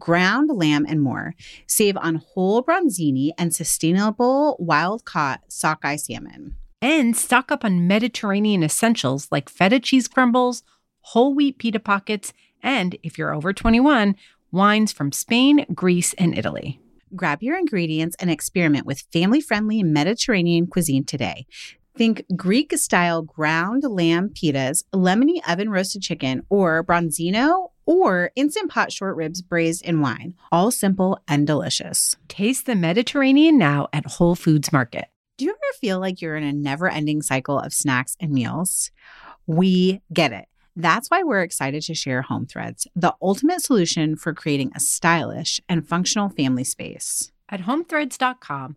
ground lamb, and more. Save on whole bronzini and sustainable wild caught sockeye salmon. And stock up on Mediterranean essentials like feta cheese crumbles, whole wheat pita pockets, and if you're over 21, wines from Spain, Greece, and Italy. Grab your ingredients and experiment with family friendly Mediterranean cuisine today. Think Greek style ground lamb pitas, lemony oven roasted chicken, or bronzino or instant pot short ribs braised in wine. All simple and delicious. Taste the Mediterranean now at Whole Foods Market. Do you ever feel like you're in a never ending cycle of snacks and meals? We get it. That's why we're excited to share Home Threads, the ultimate solution for creating a stylish and functional family space. At homethreads.com,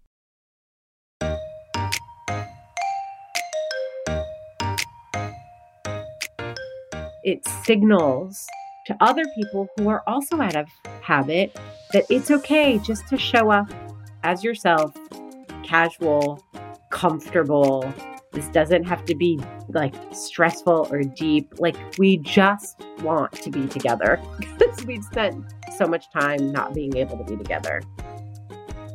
It signals to other people who are also out of habit that it's okay just to show up as yourself, casual, comfortable. This doesn't have to be like stressful or deep. Like, we just want to be together because we've spent so much time not being able to be together.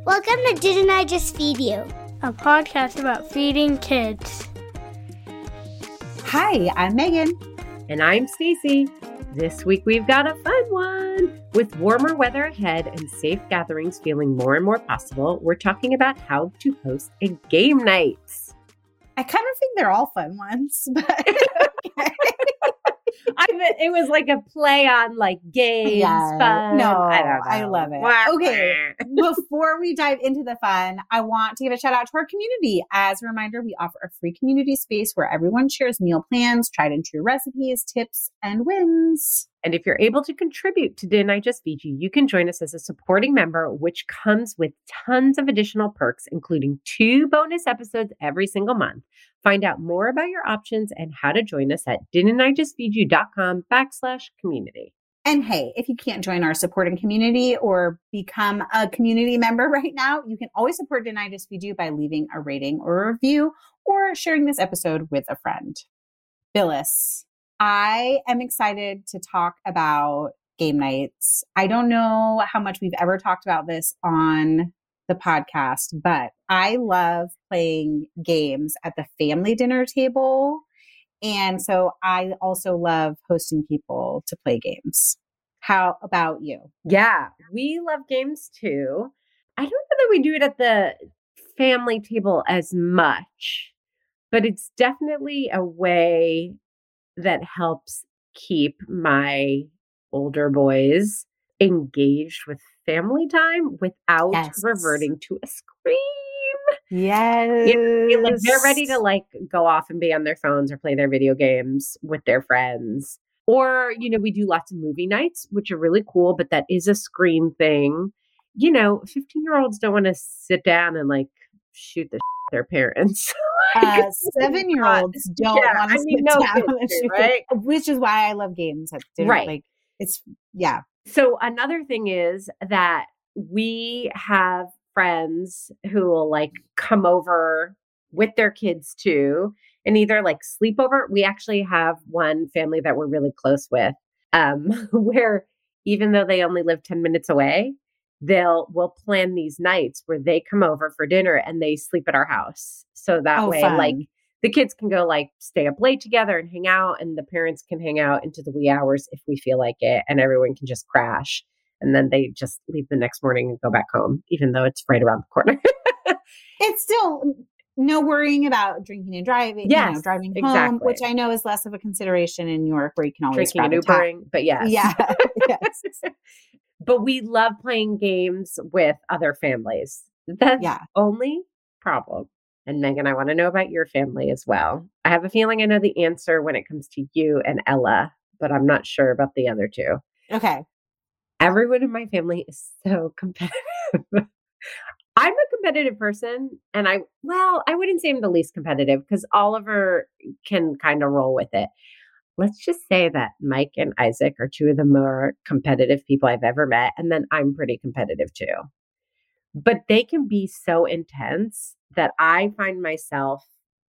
Welcome to Didn't I Just Feed You? A podcast about feeding kids. Hi, I'm Megan. And I'm Stacy. This week we've got a fun one. With warmer weather ahead and safe gatherings feeling more and more possible, we're talking about how to host a game night. I kind of think they're all fun ones, but okay. I mean, it was like a play on like games, yeah, fun. No, I don't know. I love it. Okay. Before we dive into the fun, I want to give a shout out to our community. As a reminder, we offer a free community space where everyone shares meal plans, tried and true recipes, tips, and wins. And if you're able to contribute to Didn't I Just Feed You, you can join us as a supporting member, which comes with tons of additional perks, including two bonus episodes every single month. Find out more about your options and how to join us at didn'tijustfeedyou.com backslash community. And hey, if you can't join our supporting community or become a community member right now, you can always support I Just Feed You by leaving a rating or a review or sharing this episode with a friend. Billis, I am excited to talk about game nights. I don't know how much we've ever talked about this on the podcast, but I love playing games at the family dinner table. And so I also love hosting people to play games. How about you? Yeah, we love games too. I don't know that we do it at the family table as much, but it's definitely a way that helps keep my older boys engaged with family time without yes. reverting to a screen. Yes. You know, like they're ready to like go off and be on their phones or play their video games with their friends. Or, you know, we do lots of movie nights, which are really cool, but that is a screen thing. You know, 15 year olds don't want to sit down and like shoot the their parents. uh, seven year olds don't yeah, want to I mean, no kids, right? Which is why I love games. Right. Like it's yeah. So another thing is that we have friends who will like come over with their kids too and either like sleep over. We actually have one family that we're really close with, um, where even though they only live 10 minutes away, they'll we'll plan these nights where they come over for dinner and they sleep at our house. So that oh, way, fun. like the kids can go like stay up late together and hang out, and the parents can hang out into the wee hours if we feel like it, and everyone can just crash. And then they just leave the next morning and go back home, even though it's right around the corner. it's still no worrying about drinking and driving. Yes, you know, driving home, exactly. which I know is less of a consideration in New York, where you can always Drinking and Ubering, but yes. Yeah, yes. but we love playing games with other families. That's Yeah. the only problem. And Megan, I want to know about your family as well. I have a feeling I know the answer when it comes to you and Ella, but I'm not sure about the other two. Okay. Everyone in my family is so competitive. I'm a competitive person, and I, well, I wouldn't say I'm the least competitive because Oliver can kind of roll with it. Let's just say that Mike and Isaac are two of the more competitive people I've ever met. And then I'm pretty competitive too. But they can be so intense that I find myself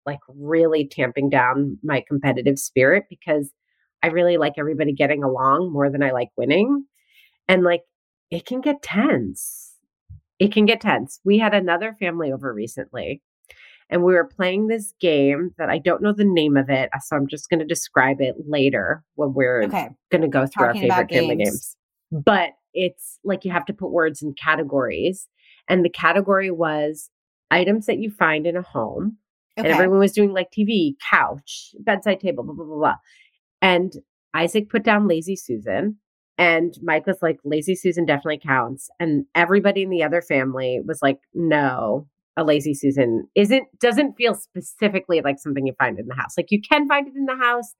like really tamping down my competitive spirit because I really like everybody getting along more than I like winning. And like it can get tense. It can get tense. We had another family over recently and we were playing this game that I don't know the name of it. So I'm just going to describe it later when we're Okay. going to go through Talking our favorite family games. games. But it's like you have to put words in categories. And the category was items that you find in a home. Okay. And everyone was doing like TV, couch, bedside table, blah, blah, blah, blah. And Isaac put down Lazy Susan. And Mike was like, Lazy Susan definitely counts. And everybody in the other family was like, no, a lazy Susan isn't doesn't feel specifically like something you find in the house. Like you can find it in the house,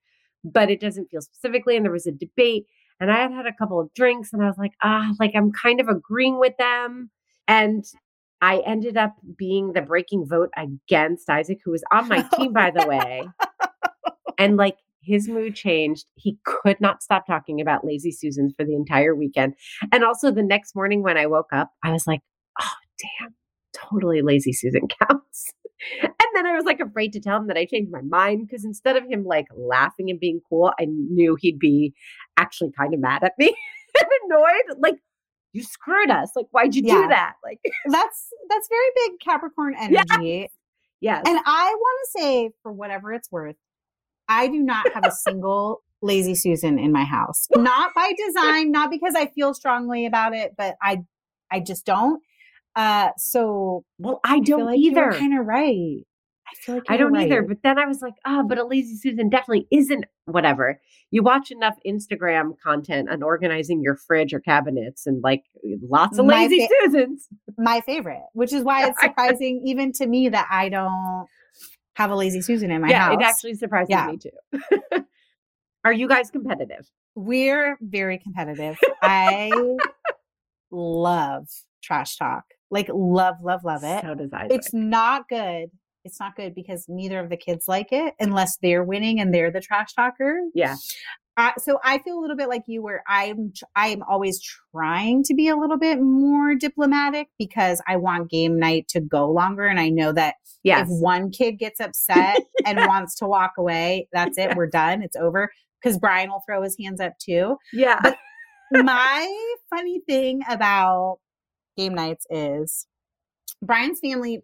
but it doesn't feel specifically. And there was a debate. And I had had a couple of drinks and I was like, ah, like I'm kind of agreeing with them. And I ended up being the breaking vote against Isaac, who was on my team, by the way. And like his mood changed. He could not stop talking about lazy Susans for the entire weekend. And also the next morning when I woke up, I was like, oh, damn, totally lazy Susan counts. And then I was like afraid to tell him that I changed my mind because instead of him like laughing and being cool, I knew he'd be actually kind of mad at me and annoyed. Like, you screwed us. Like, why'd you Yeah. do that? Like, that's that's very big Capricorn energy. yes. And I want to say, for whatever it's worth, I do not have a single lazy Susan in my house. Not by design, not because I feel strongly about it, but I I just don't. Uh so well, I I don't like either. kind of right. I feel like I don't either. But then I was like, ah, but a lazy Susan definitely isn't whatever. You watch enough Instagram content on organizing your fridge or cabinets and like lots of My lazy fa- Susans. my favorite, which is why it's surprising even to me that I don't have a lazy Susan in my yeah, house. it actually surprises Yeah. me too. Are you guys competitive? We're very competitive. I love trash talk. Like love, love, love it. So does Isaac. it's not good. It's not good because neither of the kids like it unless they're winning and they're the trash talker. yeah. Uh, so I feel a little bit like you, where I'm I am always trying to be a little bit more diplomatic because I want game night to go longer, and I know that Yes. if one kid gets upset and wants to walk away, that's it. We're done. It's over. Because Brian will throw his hands up too. yeah. but- My funny thing about game nights is Brian's family,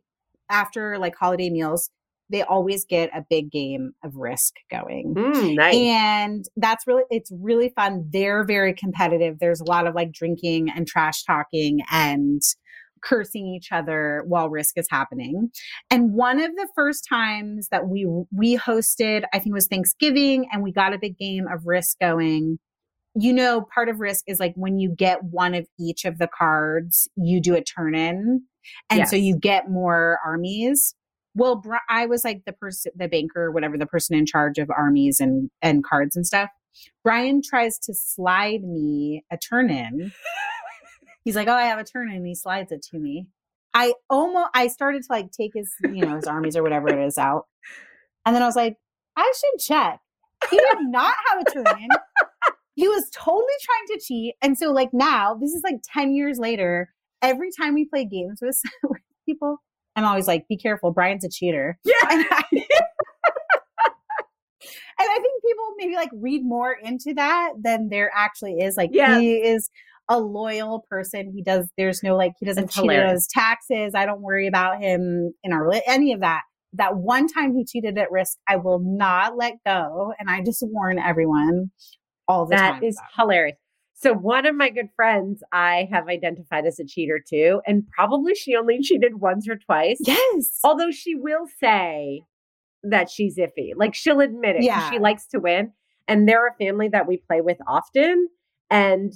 after like holiday meals, they always get a big game of risk going. Mm, nice. And that's really, it's really fun. They're very competitive. There's a lot of like drinking and trash talking and cursing each other while risk is happening. And one of the first times that we we hosted, I think it was Thanksgiving, and we got a big game of risk going. You know, part of risk is like when you get one of each of the cards, you do a turn in. And so you get more armies. Well, Bri- I was like the person, the banker, whatever, the person in charge of armies and and cards and stuff. Brian tries to slide me a turn in. He's like, "Oh, I have a turn in." And he slides it to me. I almost, I started to like take his, you know, his armies or whatever it is out, and then I was like, "I should check." He did not have a turn in. He was totally trying to cheat, and so like now, this is like ten years later. Every time we play games with, with people, I'm always like, "Be careful, Brian's a cheater." yeah. and I, and I think people maybe like read more into that than there actually is. Like Yeah. he is a loyal person. He does. There's no like he doesn't That's cheat on his taxes. I don't worry about him in our any of that. that one time he cheated at risk, I will not let go. And I just warn everyone all the That time. is about hilarious. So one of my good friends I have identified as a cheater too, and probably she only cheated once or twice. yes. Although she will say that she's iffy. Like she'll admit it. Yeah. She likes to win. And they're a family that we play with often. And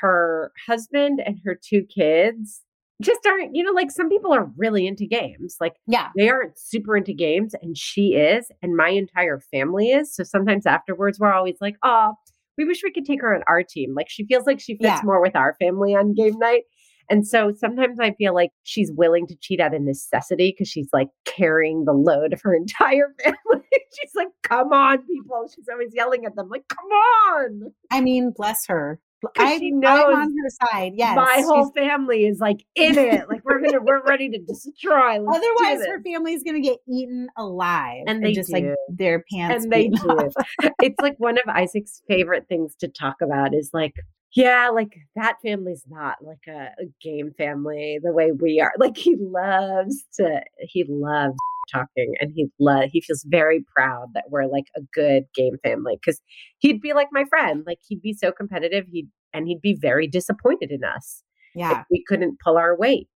her husband and her two kids just aren't, you know, like some people are really into games. Like Yeah. they aren't super into games, and she is, and my entire family is. So sometimes afterwards, we're always like, oh, we wish we could take her on our team. Like she feels like she fits Yeah. more with our family on game night. And so sometimes I feel like she's willing to cheat out of necessity because she's like carrying the load of her entire family. she's like, come on, people. She's always yelling at them, like, come on. I mean, bless her. I, she I'm on her side. Yes. My whole family is like in it. Like we're gonna, we're ready to destroy. Let's Otherwise, her family's to get eaten alive. And they just like their pants. and they do. it's like one of Isaac's favorite things to talk about is like, yeah, like that family's not like a, a game family the way we are. Like he loves to, he loves talking and he love he feels very proud that we're like a good game family because he'd be like my friend like he'd be so competitive he'd and he'd be very disappointed in us Yeah. if we couldn't pull our weight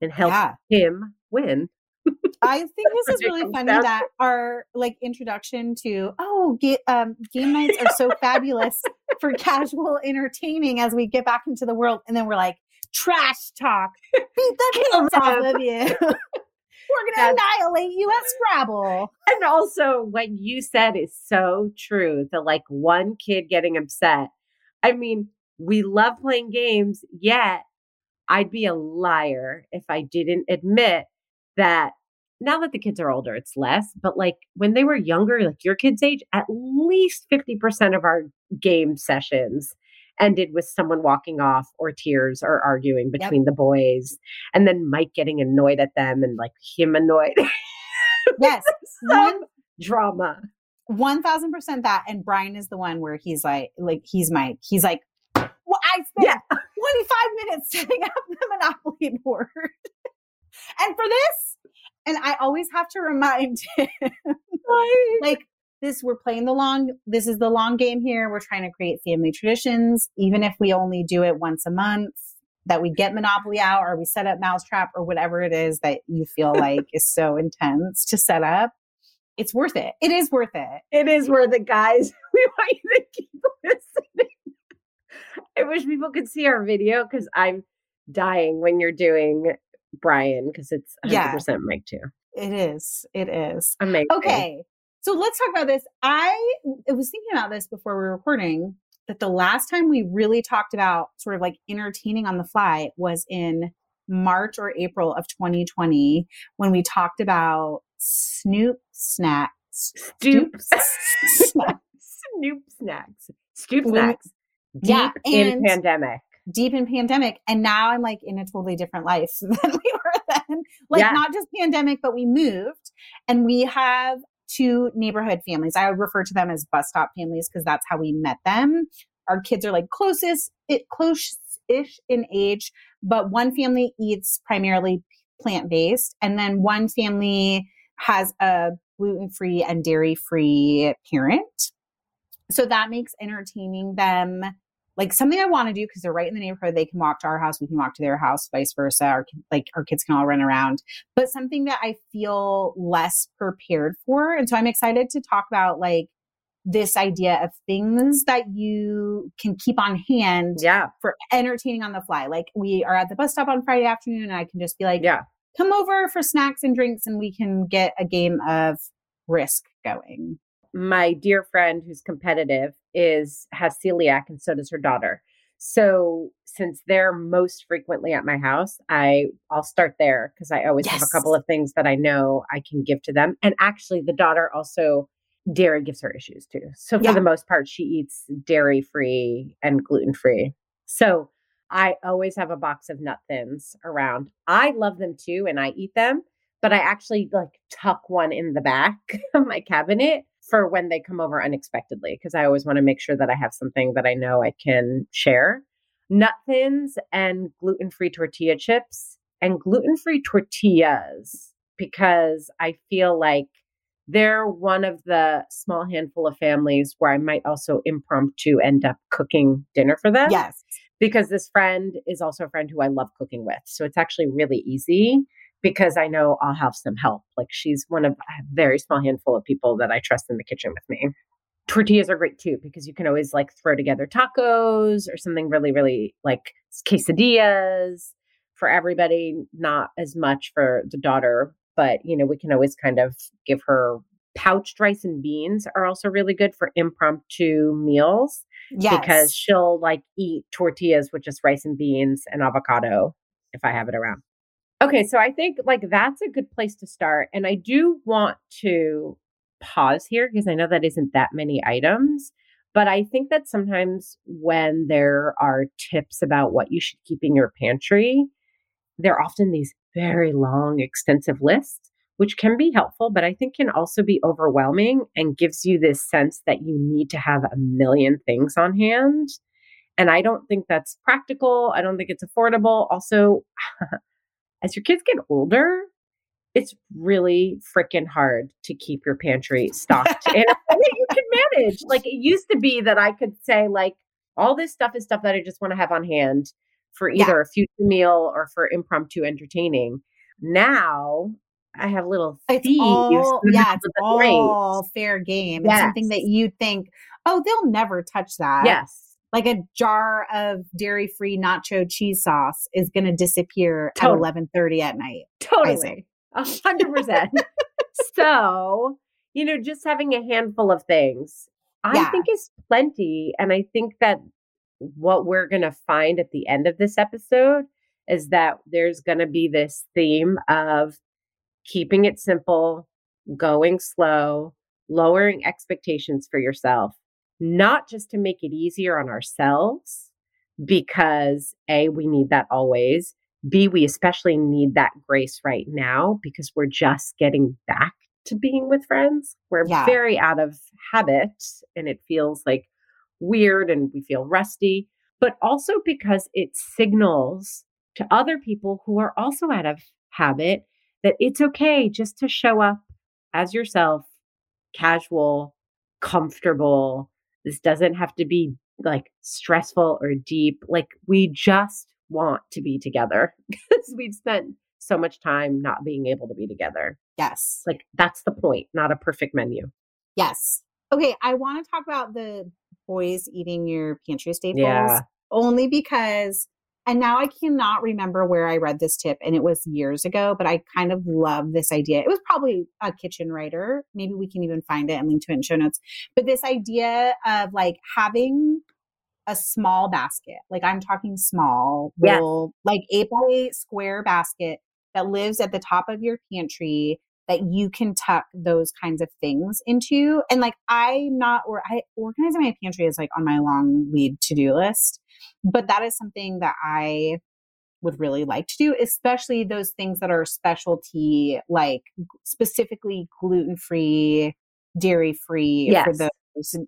and help Yeah. him win I think this is really funny down that our like introduction to oh ga- um, game nights are so fabulous for casual entertaining as we get back into the world, and then we're like trash talk, beat the pants off of you. we're gonna That's- annihilate you at Scrabble. And also, what you said is so true. The like one kid getting upset. I mean, we love playing games, yet I'd be a liar if I didn't admit that now that the kids are older, it's less, but like when they were younger, like your kids' age, at least 50% of our game sessions ended with someone walking off or tears or arguing Yep. between the boys. And then Mike getting annoyed at them and like him annoyed. Yes, drama. one thousand percent that. And Brian is the one where he's like, like he's Mike. He's like, well, I spent Yeah. twenty five minutes setting up the Monopoly board, and for this, and I always have to remind him, like this, we're playing the long. This is the long game here. We're trying to create family traditions, even if we only do it once a month. That we get Monopoly out, or we set up Mousetrap, or whatever it is that you feel like is so intense to set up. It's worth it. It is worth it. It is worth it, guys. We want you to keep listening. I wish people could see our video because I'm dying when you're doing Brian because it's 100% Yeah. Mike too. It is. It is. Amazing. Okay. So let's talk about this. I was thinking about this before we were recording that the last time we really talked about sort of like entertaining on the fly was in March or April of 2020 when we talked about Snoop snacks. Stoop. snacks. Snoop snacks. When- snacks. Deep Yeah, in pandemic. deep in pandemic and now i'm like in a totally different life than we were then like Yeah. not just pandemic but we moved and we have two neighborhood families. I would refer to them as bus stop families because that's how we met them. Our kids are like closest it close-ish in age but one family eats primarily plant-based and then one family has a gluten-free and dairy-free parent. So that makes entertaining them like something I want to do because they're right in the neighborhood. They can walk to our house, we can walk to their house, vice versa. Our like our kids can all run around, but something that I feel less prepared for. And so I'm excited to talk about like this idea of things that you can keep on hand Yeah. for entertaining on the fly. Like we are at the bus stop on Friday afternoon, and I can just be like, Yeah. come over for snacks and drinks, and we can get a game of Risk going. my dear friend who's competitive is has celiac and so does her daughter. So since they're most frequently at my house i i'll start there because i always have a couple of things that i know i can give to them. And actually the daughter also dairy gives her issues too. So for Yeah. the most part she eats dairy free and gluten free so i always have a box of nut thins around. I love them too and i eat them but I actually like tuck one in the back of my cabinet for when they come over unexpectedly because I always want to make sure that I have something that I know I can share. Nut thins and gluten free tortilla chips and gluten free tortillas because I feel like they're one of the small handful of families where I might also impromptu end up cooking dinner for them. Yes. Because this friend is also a friend who I love cooking with. So it's actually really easy because I know I'll have some help. Like she's one of a very small handful of people that I trust in the kitchen with me. Tortillas are great too because you can always like throw together tacos or something really, really like quesadillas for everybody, not as much for the daughter, but you know, we can always kind of give her pouched rice and beans are also really good for impromptu meals Yes. because she'll like eat tortillas with just rice and beans and avocado if I have it around. Okay, so I think like that's a good place to start. And I do want to pause here because I know that isn't that many items. But I think that sometimes when there are tips about what you should keep in your pantry, there are often these very long, extensive lists, which can be helpful, but I think can also be overwhelming and gives you this sense that you need to have a million things on hand. And I don't think that's practical. I don't think it's affordable. Also, as your kids get older, it's really freaking hard to keep your pantry stocked in a way that you can manage. Like it used to be that I could say, like, all this stuff is stuff that I just want to have on hand for Yeah. either a future meal or for impromptu entertaining. Now I have little It's all, yeah, it's all fair game. It's something that you'd think, oh, they'll never touch that. Yes. Like a jar of dairy-free nacho cheese sauce is going to disappear Totally. at eleven thirty at night. Totally. A hundred percent. So, you know, just having a handful of things, I Yeah. think is plenty. And I think that what we're going to find at the end of this episode is that there's going to be this theme of keeping it simple, going slow, lowering expectations for yourself, not just to make it easier on ourselves, because A, we need that always. B, we especially need that grace right now because we're just getting back to being with friends. We're Yeah. very out of habit and it feels like weird and we feel rusty, but also because it signals to other people who are also out of habit that it's okay just to show up as yourself, casual, comfortable. This doesn't have to be like stressful or deep. Like we just want to be together because we've spent so much time not being able to be together. Yes. Like that's the point, not a perfect menu. Yes. Okay, I want to talk about the boys eating your pantry staples Yeah. only because and now I cannot remember where I read this tip and it was years ago, but I kind of love this idea. It was probably a kitchen writer. Maybe we can even find it and link to it in show notes. But this idea of like having a small basket, like I'm talking small, little, like eight by eight square basket that lives at the top of your pantry that you can tuck those kinds of things into. And like I'm not or I organizing my pantry is like on my long lead to-do list. But that is something that I would really like to do, especially those things that are specialty, like specifically gluten-free, dairy-free for Yes. those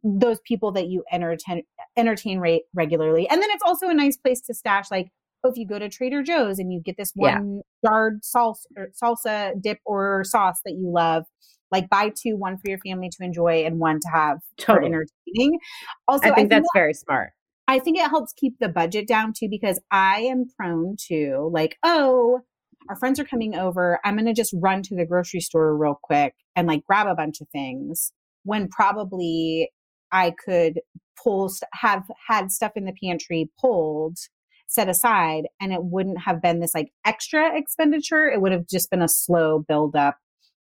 those people that you entertain entertain rate regularly. And then it's also a nice place to stash like oh, if you go to Trader Joe's and you get this Yeah. one jarred salsa or er, salsa dip or sauce that you love, like buy two, one for your family to enjoy and one to have for entertaining. Also, I think that's that- very smart. I think it helps keep the budget down too because I am prone to like, oh, our friends are coming over. I'm going to just run to the grocery store real quick and like grab a bunch of things when probably I could pull, have had stuff in the pantry pulled, set aside, and it wouldn't have been this like extra expenditure. It would have just been a slow buildup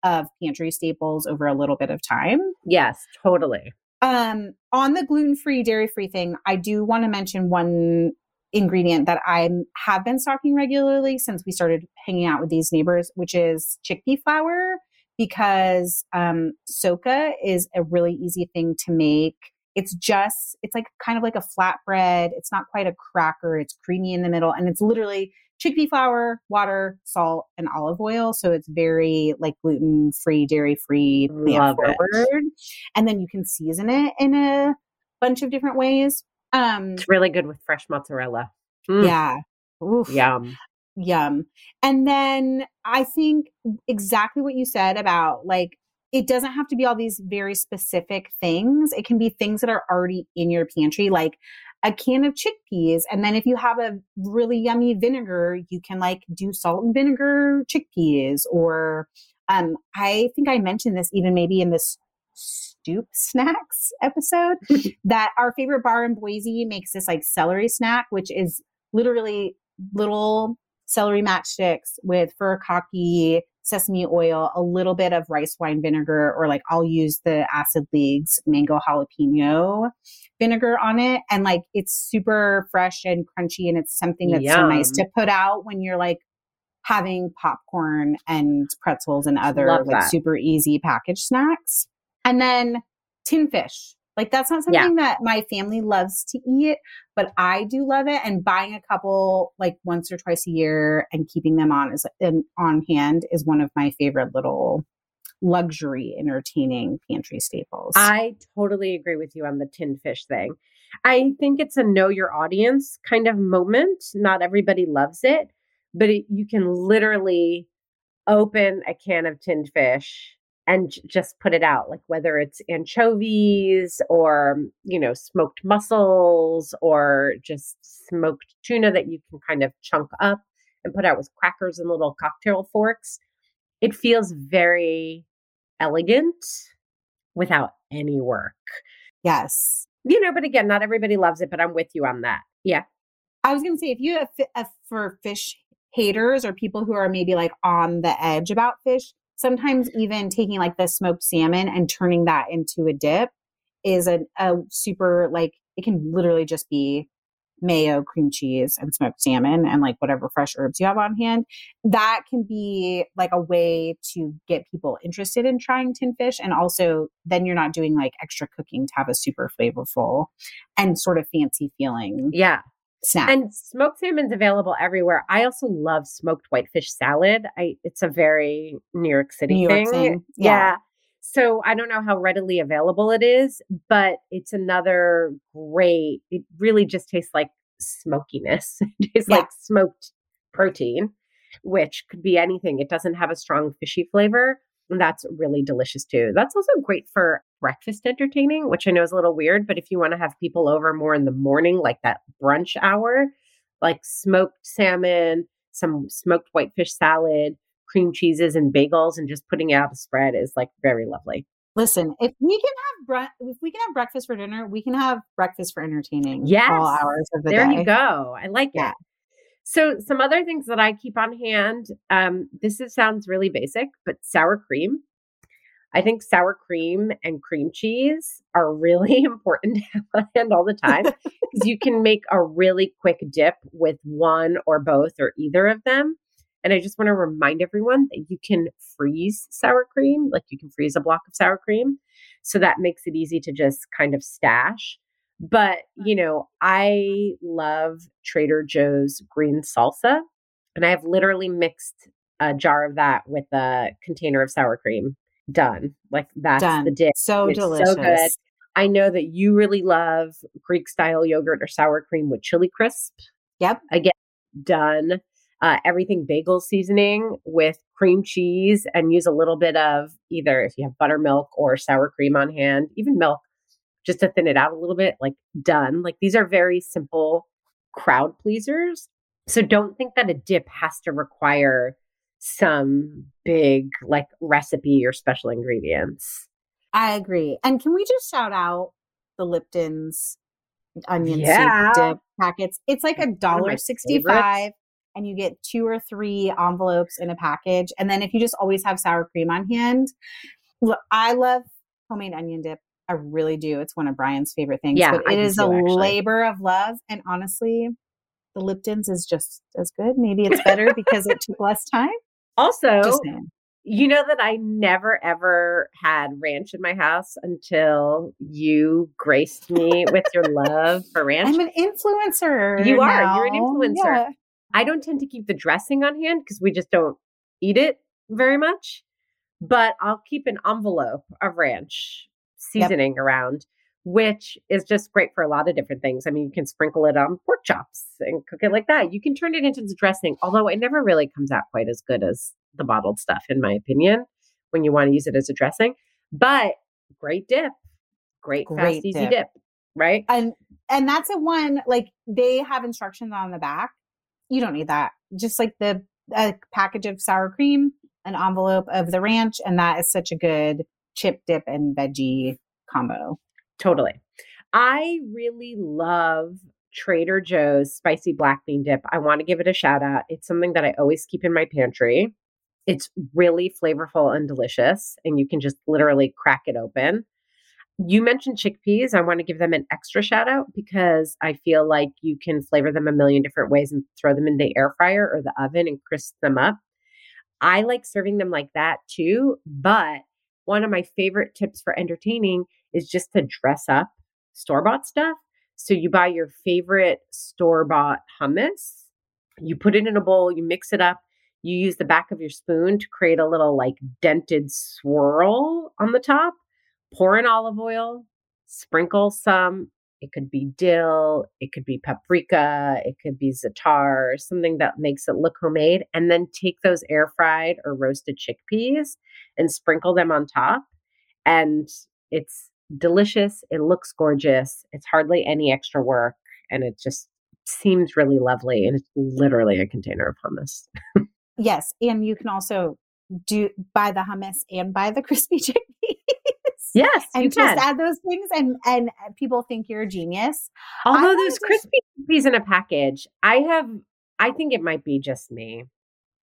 of pantry staples over a little bit of time. Yes, totally. Um, on the gluten free, dairy free thing, I do want to mention one ingredient that I have been stocking regularly since we started hanging out with these neighbors, which is chickpea flour, because um, socca is a really easy thing to make. It's just, it's like kind of like a flatbread. It's not quite a cracker. It's creamy in the middle, and it's literally chickpea flour, water, salt, and olive oil. So it's very like gluten free, dairy free, Love it. forward. And then you can season it in a bunch of different ways. Um, It's really good with fresh mozzarella. Mm, yeah. Oof. Yum. Yum. And then I think exactly what you said about like, it doesn't have to be all these very specific things. It can be things that are already in your pantry, like a can of chickpeas. And then if you have a really yummy vinegar, you can like do salt and vinegar chickpeas. Or um, I think I mentioned this even maybe in this stoop snacks episode that our favorite bar in Boise makes this like celery snack, which is literally little celery matchsticks with furikake, sesame oil, a little bit of rice wine vinegar, or like I'll use the Acid League's mango jalapeno vinegar on it. And like it's super fresh and crunchy. And it's something that's Yum. so nice to put out when you're like having popcorn and pretzels and other Love like that. super easy packaged snacks. And then tin fish. Like that's not something yeah. that my family loves to eat, but I do love it. And buying a couple like once or twice a year and keeping them on is in, on hand is one of my favorite little luxury entertaining pantry staples. I totally agree with you on the tin fish thing. I think it's a know your audience kind of moment. Not everybody loves it, but it, you can literally open a can of tinned fish and j- just put it out like whether it's anchovies or you know smoked mussels or just smoked tuna that you can kind of chunk up and put out with crackers and little cocktail forks it feels very elegant without any work. Yes. You know but again not everybody loves it but i'm with you on that. Yeah. I was going to say if you have a, uh, for fish haters or people who are maybe like on the edge about fish sometimes even taking like the smoked salmon and turning that into a dip is a, a super like it can literally just be mayo, cream cheese, and smoked salmon, and like whatever fresh herbs you have on hand. That can be like a way to get people interested in trying tin fish. And also, then you're not doing like extra cooking to have a super flavorful and sort of fancy feeling. Yeah snack. And smoked salmon's available everywhere. I also love smoked whitefish salad. I it's a very New York City New York thing. Yeah. yeah. So I don't know how readily available it is, but it's another great. It really just tastes like smokiness. it tastes yeah. like smoked protein, which could be anything. It doesn't have a strong fishy flavor. And that's really delicious too. That's also great for breakfast entertaining, which I know is a little weird, but if you want to have people over more in the morning, like that brunch hour, like smoked salmon, some smoked whitefish salad, cream cheeses and bagels and just putting it out a spread is like very lovely. Listen, if we can have bre- if we can have breakfast for dinner, we can have breakfast for entertaining. Yes, all hours of the there day. There you go. I like yeah. it. So, some other things that I keep on hand. Um, this is, sounds really basic, but sour cream. I think sour cream and cream cheese are really important to have on hand all the time because you can make a really quick dip with one or both or either of them. And I just want to remind everyone that you can freeze sour cream, like you can freeze a block of sour cream. So that makes it easy to just kind of stash. But, you know, I love Trader Joe's green salsa. And I have literally mixed a jar of that with a container of sour cream. Done. Like that's Done. the dip. So it's delicious. So good. I know that you really love Greek style yogurt or sour cream with chili crisp. Yep. Again, done. Uh, everything bagel seasoning with cream cheese and use a little bit of either if you have buttermilk or sour cream on hand, even milk just to thin it out a little bit, like done. Like these are very simple crowd pleasers. So don't think that a dip has to require some big like recipe or special ingredients. I agree. And can we just shout out the Lipton's onion yeah. soup dip packets? It's like a dollar sixty five and you get two or three envelopes in a package. And then if you just always have sour cream on hand, look, I love homemade onion dip. I really do. It's one of Brian's favorite things. Yeah, but it is a actually. labor of love. And honestly, the Lipton's is just as good. Maybe it's better because it took less time. Also, you know that I never ever had ranch in my house until you graced me with your love for ranch. I'm an influencer. You are. Now. You're an influencer. Yeah. I don't tend to keep the dressing on hand because we just don't eat it very much. But I'll keep an envelope of ranch seasoning yep. around which is just great for a lot of different things. I mean, you can sprinkle it on pork chops and cook it like that. You can turn it into the dressing, although it never really comes out quite as good as the bottled stuff, in my opinion, when you want to use it as a dressing. But great dip, great, Great fast, easy dip. dip, right? and and that's a one like they have instructions on the back you don't need that just like the a package of sour cream an envelope of the ranch and that is such a good chip dip and veggie combo Totally. I really love Trader Joe's spicy black bean dip. I want to give it a shout out. It's something that I always keep in my pantry. It's really flavorful and delicious, and you can just literally crack it open. You mentioned chickpeas. I want to give them an extra shout out because I feel like you can flavor them a million different ways and throw them in the air fryer or the oven and crisp them up. I like serving them like that too, but one of my favorite tips for entertaining is just to dress up store bought stuff. So you buy your favorite store bought hummus, you put it in a bowl, you mix it up, you use the back of your spoon to create a little like dented swirl on the top, pour in olive oil, sprinkle some. It could be dill, it could be paprika, it could be za'atar, something that makes it look homemade. And then take those air fried or roasted chickpeas and sprinkle them on top. And it's delicious. It looks gorgeous. It's hardly any extra work. And it just seems really lovely. And it's literally a container of hummus. yes and you can also do buy the hummus and buy the crispy chickpeas Yes, and you just can. add those things and and people think you're a genius Although those crispy chickpeas in a package, I have, I think it might be just me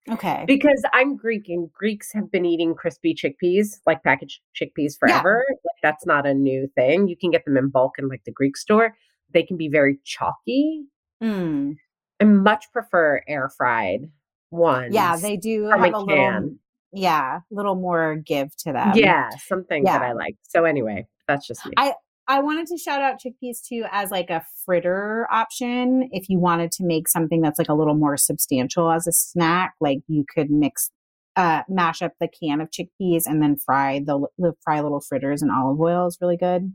okay because I'm Greek and Greeks have been eating crispy chickpeas, like packaged chickpeas Yeah. forever. Like, that's not a new thing. You can get them in bulk in like the Greek store. They can be very chalky. Mm. I much prefer air fried ones. yeah they do have a a little can. a little more give to them yeah, something that. I like. So anyway, that's just me. I- I wanted to shout out chickpeas too as like a fritter option. If you wanted to make something that's like a little more substantial as a snack, like you could mix, uh, mash up the can of chickpeas and then fry the, the fry little fritters in olive oil is really good.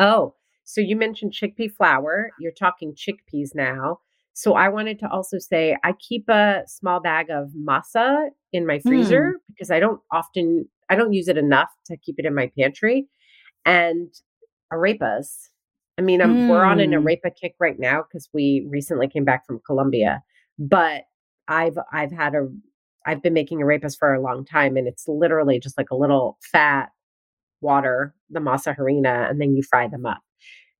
Oh, so you mentioned chickpea flour. You're talking chickpeas now. So I wanted to also say I keep a small bag of masa in my freezer because I don't often I don't use it enough to keep it in my pantry. And arepas. I mean, I'm, we're on an Mm. arepa kick right now because we recently came back from Colombia. But I've I've had a I've been making arepas for a long time, and it's literally just like a little fat water, the masa harina, and then you fry them up.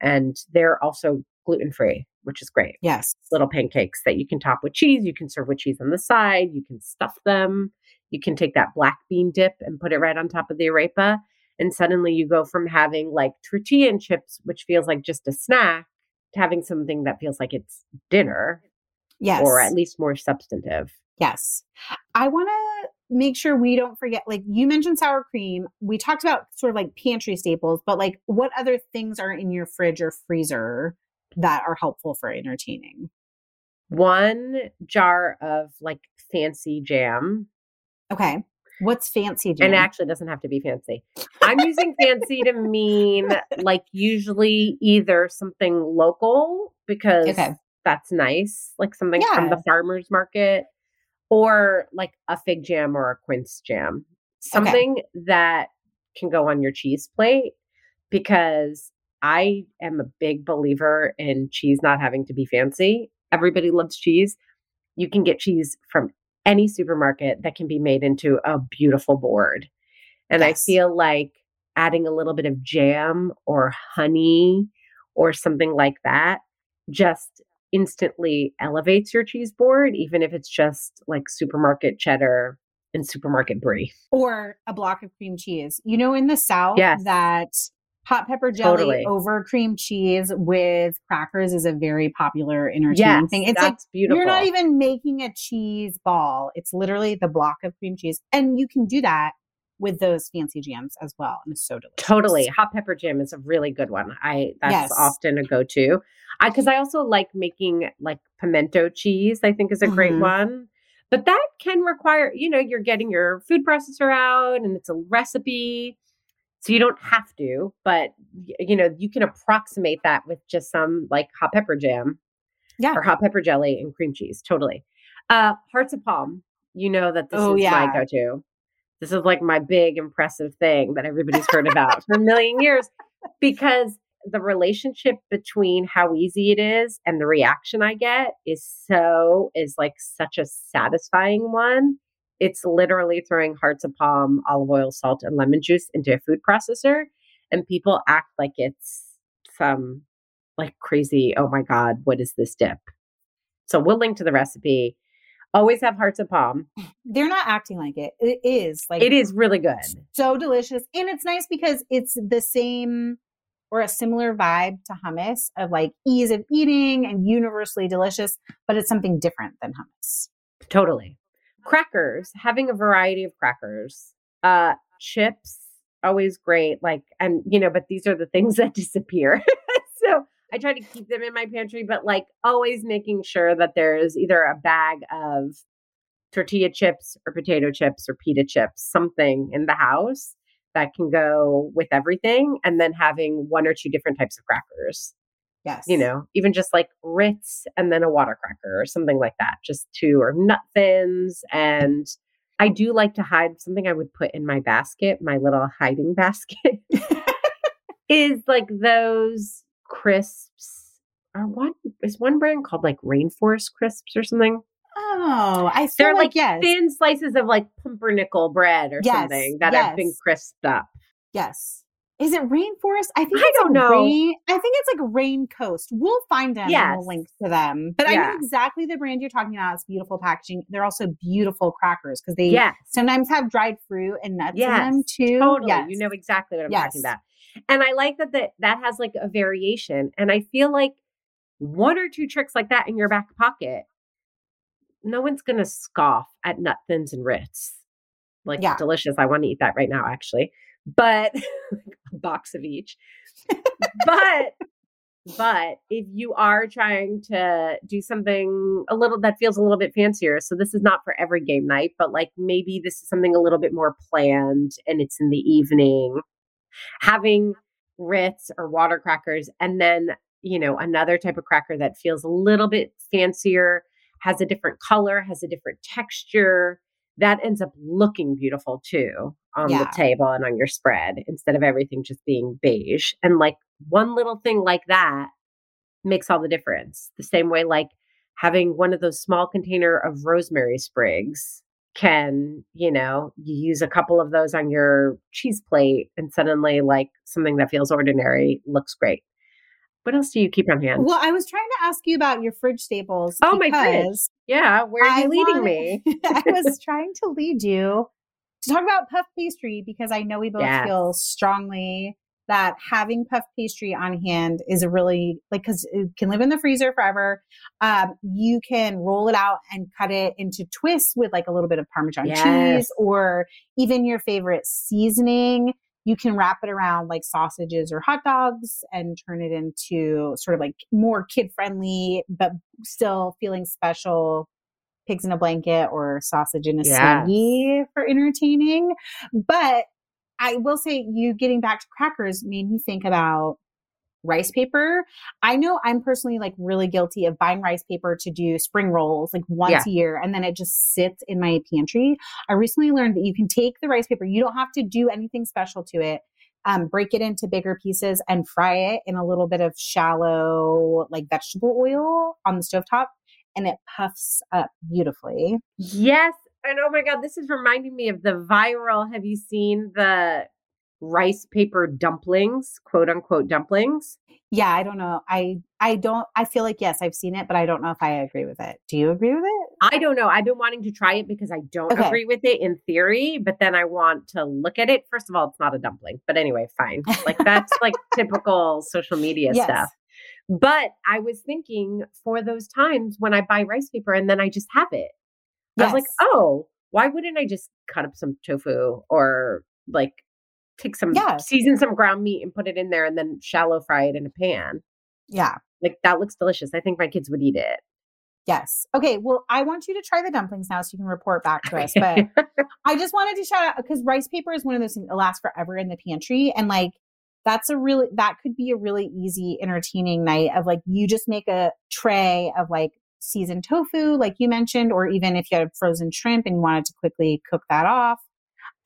And they're also gluten free, which is great. Yes. Little pancakes that you can top with cheese. You can serve with cheese on the side. You can stuff them. You can take that black bean dip and put it right on top of the arepa. And suddenly you go from having like tortilla and chips, which feels like just a snack, to having something that feels like it's dinner Yes. or at least more substantive. Yes. I want to make sure we don't forget like you mentioned sour cream. We talked about sort of like pantry staples, but like what other things are in your fridge or freezer that are helpful for entertaining? One jar of like fancy jam Okay. What's fancy jam? And it actually doesn't have to be fancy. I'm using fancy to mean like usually either something local because Okay. that's nice, like something from the farmer's market, or like a fig jam or a quince jam. Something that can go on your cheese plate because I am a big believer in cheese not having to be fancy. Everybody loves cheese. You can get cheese from any supermarket that can be made into a beautiful board. And Yes. I feel like adding a little bit of jam or honey or something like that just instantly elevates your cheese board, even if it's just like supermarket cheddar and supermarket brie. or a block of cream cheese. You know, in the South, Yes. that hot pepper jelly Totally. over cream cheese with crackers is a very popular entertaining Yes, thing. It's like that's beautiful. you're not even making a cheese ball. It's literally the block of cream cheese. And you can do that with those fancy jams as well. And it's so delicious. Totally. Hot pepper jam is a really good one. I that's Yes. often a go-to. I cuz I also like making like pimento cheese, I think is a great Mhm. one. But that can require, you know, you're getting your food processor out and it's a recipe. So you don't have to, but you know, you can approximate that with just some like hot pepper jam Yeah. or hot pepper jelly and cream cheese. Totally. Uh hearts of palm. You know that this Oh, is yeah. my go-to. This is like my big impressive thing that everybody's heard about for a million years because the relationship between how easy it is and the reaction I get is so is like such a satisfying one. It's literally throwing hearts of palm, olive oil, salt, and lemon juice into a food processor, and people act like it's some like crazy. Oh my god, what is this dip? So we'll link to the recipe. Always have hearts of palm. They're not acting like it. It is like It is really good. so delicious. And it's nice because it's the same or a similar vibe to hummus of like ease of eating and universally delicious, but it's something different than hummus. Totally. Crackers, having a variety of crackers. Uh chips, always great. Like and you know, but these are the things that disappear. so I try to keep them in my pantry, but like always making sure that there's either a bag of tortilla chips or potato chips or pita chips, something in the house that can go with everything, and then having one or two different types of crackers Yes. you know, even just like Ritz and then a water cracker or something like that, just two or nut thins. And I do like to hide something I would put in my basket, my little hiding basket, is like those crisps. Or one is one brand called like Rainforest Crisps or something. Oh, I feel They're like, like yes. thin slices of like pumpernickel bread or Yes, something that have been crisped up. Yes. Is it rainforest? I think I it's don't know. Rain, I think it's like rain coast. We'll find them and Yes. we'll link to them. But I know exactly the brand you're talking about. It's beautiful packaging. They're also beautiful crackers because they Yes. sometimes have dried fruit and nuts Yes, in them too. Totally. Yes. You know exactly what I'm Yes. talking about. And I like that, that that has like a variation. And I feel like one or two tricks like that in your back pocket, no one's going to scoff at nut thins and Ritz. Like, Yeah. delicious. I want to eat that right now, actually. But box of each. but but if you are trying to do something a little that feels a little bit fancier, so this is not for every game night, but like maybe this is something a little bit more planned and it's in the evening, having Ritz or water crackers, and then you know another type of cracker that feels a little bit fancier, has a different color, has a different texture. That ends up looking beautiful too on Yeah. the table and on your spread instead of everything just being beige. And like one little thing like that makes all the difference. The same way, like having one of those small container of rosemary sprigs can, you know, you use a couple of those on your cheese plate and suddenly like something that feels ordinary looks great. What else do you keep on hand? Well, I was trying to ask you about your fridge staples. Oh, my fridge. yeah, where are you I leading wanted- me? I was trying to lead you to talk about puff pastry because I know we both Yes. feel strongly that having puff pastry on hand is a really like because it can live in the freezer forever. Um, you can roll it out and cut it into twists with like a little bit of Parmesan Yes. cheese or even your favorite seasoning. You can wrap it around like sausages or hot dogs and turn it into sort of like more kid friendly, but still feeling special pigs in a blanket or sausage in a Yes. snuggie for entertaining. But I will say, you getting back to crackers made me think about rice paper. I know I'm personally like really guilty of buying rice paper to do spring rolls like once Yeah. a year and then it just sits in my pantry. I recently learned that you can take the rice paper, you don't have to do anything special to it. Um, break it into bigger pieces and fry it in a little bit of shallow, like vegetable oil on the stovetop, and it puffs up beautifully. Yes. And oh my God, this is reminding me of the viral. Have you seen the rice paper dumplings, quote unquote dumplings? Yeah, I don't know. I I don't. I feel like yes, I've seen it, but I don't know if I agree with it. Do you agree with it? I don't know. I've been wanting to try it because I don't Okay. agree with it in theory, but then I want to look at it. First of all, it's not a dumpling, but anyway, fine. Like that's like typical social media Yes. stuff. But I was thinking for those times when I buy rice paper and then I just have it. I was like, oh, why wouldn't I just cut up some tofu or like take some Yeah. season some ground meat and put it in there and then shallow fry it in a pan? Yeah. Like that looks delicious. I think my kids would eat it. Yes. Okay. Well, I want you to try the dumplings now so you can report back to us. But I just wanted to shout out because rice paper is one of those things that lasts forever in the pantry. And like, that's a really, that could be a really easy, entertaining night of like, you just make a tray of like seasoned tofu, like you mentioned, or even if you had frozen shrimp and you wanted to quickly cook that off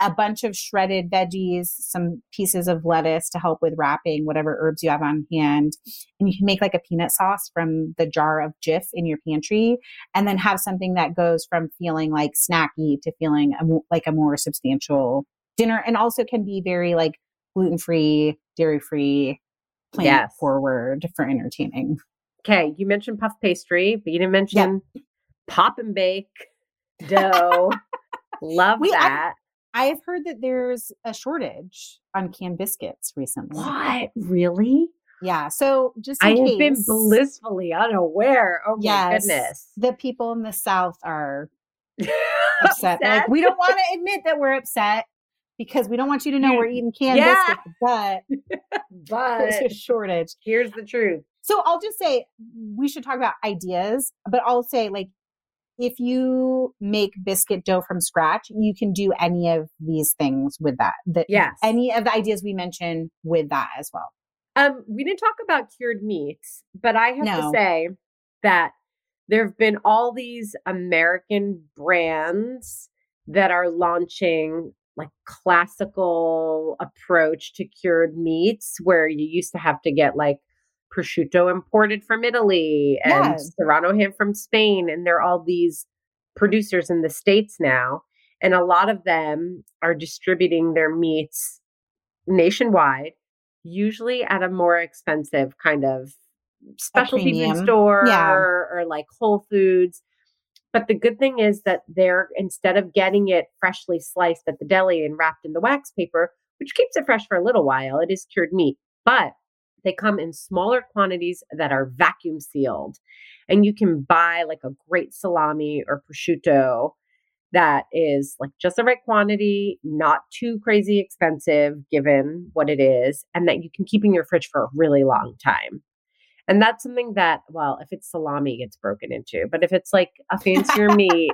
a bunch of shredded veggies, some pieces of lettuce to help with wrapping, whatever herbs you have on hand. And you can make like a peanut sauce from the jar of Jif in your pantry and then have something that goes from feeling like snacky to feeling a, like a more substantial dinner and also can be very like gluten free, dairy free, plant yes. forward for entertaining. Okay, you mentioned puff pastry, but you didn't mention yep. pop and bake dough. Love we, that. I've heard that there's a shortage on canned biscuits recently. What? Really? Yeah. So just I have case, been blissfully unaware. Oh my yes, goodness. The people in the South are upset. like, we don't want to admit that we're upset because we don't want you to know we're eating canned yeah. biscuits, but but there's a shortage. Here's the truth. So I'll just say we should talk about ideas, but I'll say like if you make biscuit dough from scratch, you can do any of these things with that. The, yes. Any of the ideas we mentioned with that as well. Um, we didn't talk about cured meats, but I have no. to say that there have been all these American brands that are launching like classical approach to cured meats where you used to have to get like prosciutto imported from Italy and yes. Serrano ham from Spain. And there are all these producers in the States now. And a lot of them are distributing their meats nationwide, usually at a more expensive kind of specialty food store yeah. or, or like Whole Foods. But the good thing is that they're instead of getting it freshly sliced at the deli and wrapped in the wax paper, which keeps it fresh for a little while, it is cured meat. But they come in smaller quantities that are vacuum sealed. And you can buy like a great salami or prosciutto that is like just the right quantity, not too crazy expensive given what it is, and that you can keep in your fridge for a really long time. And that's something that, well, if it's salami, gets broken into. But if it's like a fancier meat,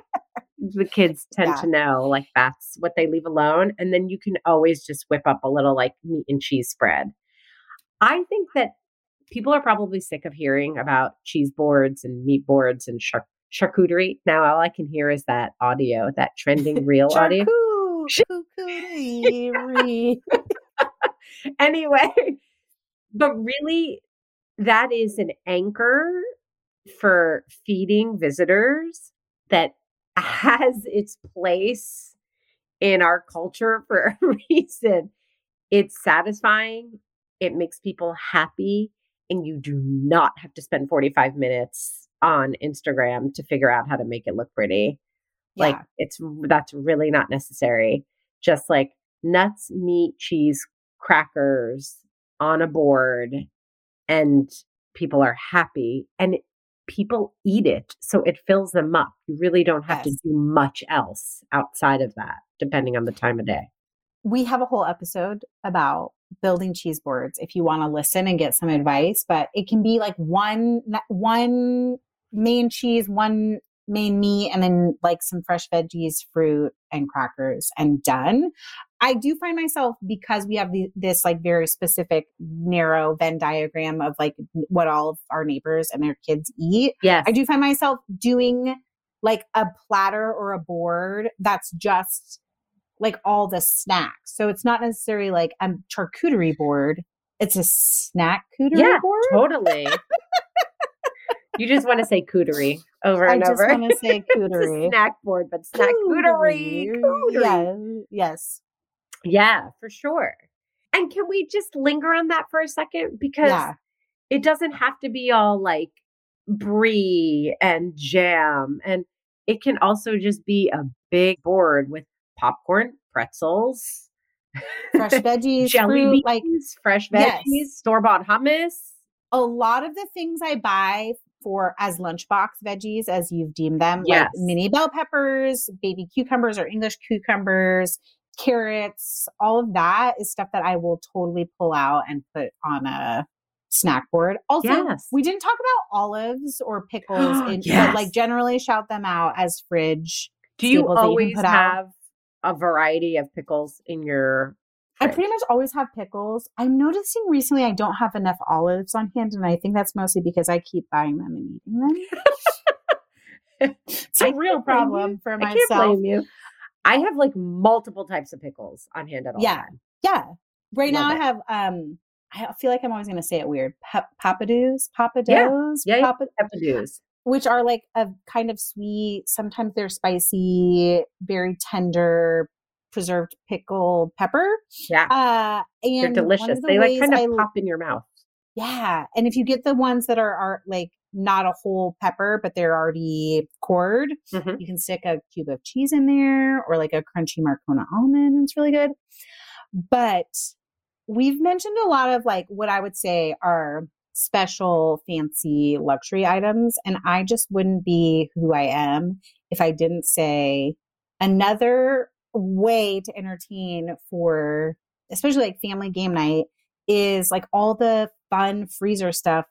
the kids tend yeah. to know like that's what they leave alone. And then you can always just whip up a little like meat and cheese spread. I think that people are probably sick of hearing about cheese boards and meat boards and char- charcuterie. Now all I can hear is that audio, that trending real audio. Charcuterie. anyway, but really, that is an anchor for feeding visitors that has its place in our culture for a reason. It's satisfying it makes people happy, and you do not have to spend 45 minutes on Instagram to figure out how to make it look pretty. Yeah. Like it's that's really not necessary. Just like nuts, meat, cheese, crackers on a board and people are happy and people eat it so it fills them up. You really don't have yes. to do much else outside of that depending on the time of day. We have a whole episode about building cheese boards if you want to listen and get some advice but it can be like one one main cheese one main meat and then like some fresh veggies fruit and crackers and done. I do find myself because we have the, this like very specific narrow venn diagram of like what all of our neighbors and their kids eat yes. I do find myself doing like a platter or a board that's just like all the snacks. So it's not necessarily like a charcuterie board. It's a snack cooterie yeah, board. Totally. you just want to say cooterie over and over. I just want to say cooterie. snack board, but snack cooterie. cooterie. Yeah. Yes. Yeah, for sure. And can we just linger on that for a second? Because yeah. it doesn't have to be all like brie and jam. And it can also just be a big board with popcorn, pretzels, fresh veggies, jelly fruit, beans, like fresh veggies, yes. store bought hummus. A lot of the things I buy for as lunchbox veggies, as you've deemed them, yes. like mini bell peppers, baby cucumbers or English cucumbers, carrots, all of that is stuff that I will totally pull out and put on a snack board. Also, Yes. we didn't talk about olives or pickles, in, Yes. but like generally shout them out as fridge. Do you that you always put out. A variety of pickles in your? I pretty much always have pickles. I'm noticing recently I don't have enough olives on hand, and I think that's mostly because I keep buying them and eating them. it's a I real problem for I can't blame you. I have like multiple types of pickles on hand at all Yeah. times. Yeah. Right now Love I have um I feel like I'm always gonna say it weird. Pa- papadoos, papados, Yeah, yeah. papa- Epidews. Which are like a kind of sweet, sometimes they're spicy, very tender, preserved pickle pepper. Yeah. Uh They're and of delicious. the They like kind of I- pop in your mouth. Yeah. And if you get the ones that are, are like not a whole pepper, but they're already cored, Mhm. you can stick a cube of cheese in there or like a crunchy Marcona almond. and It's really good. But we've mentioned a lot of like what I would say are special, fancy luxury items. And I just wouldn't be who I am if I didn't say another way to entertain for especially like family game night is like all the fun freezer stuff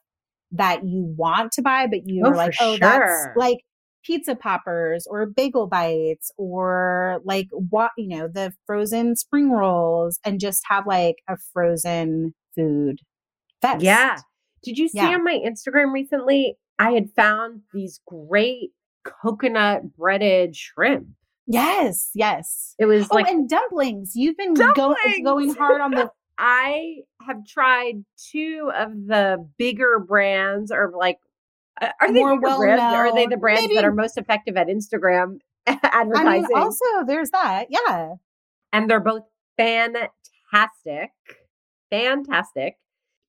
that you want to buy, but you're Oh, like, oh, that's like pizza poppers or bagel bites or like what, you know, the frozen spring rolls and just have like a frozen food fest. Yeah. Did you see Yeah. on my Instagram recently? I had found these great coconut breaded shrimp. Yes. Yes. It was Oh, like and dumplings. You've been go- going hard on the I have tried two of the bigger brands, or like, are they More bigger brands? Or are they the brands that are most effective at Instagram I advertising? mean, also there's that. Yeah. and they're both fantastic. Fantastic.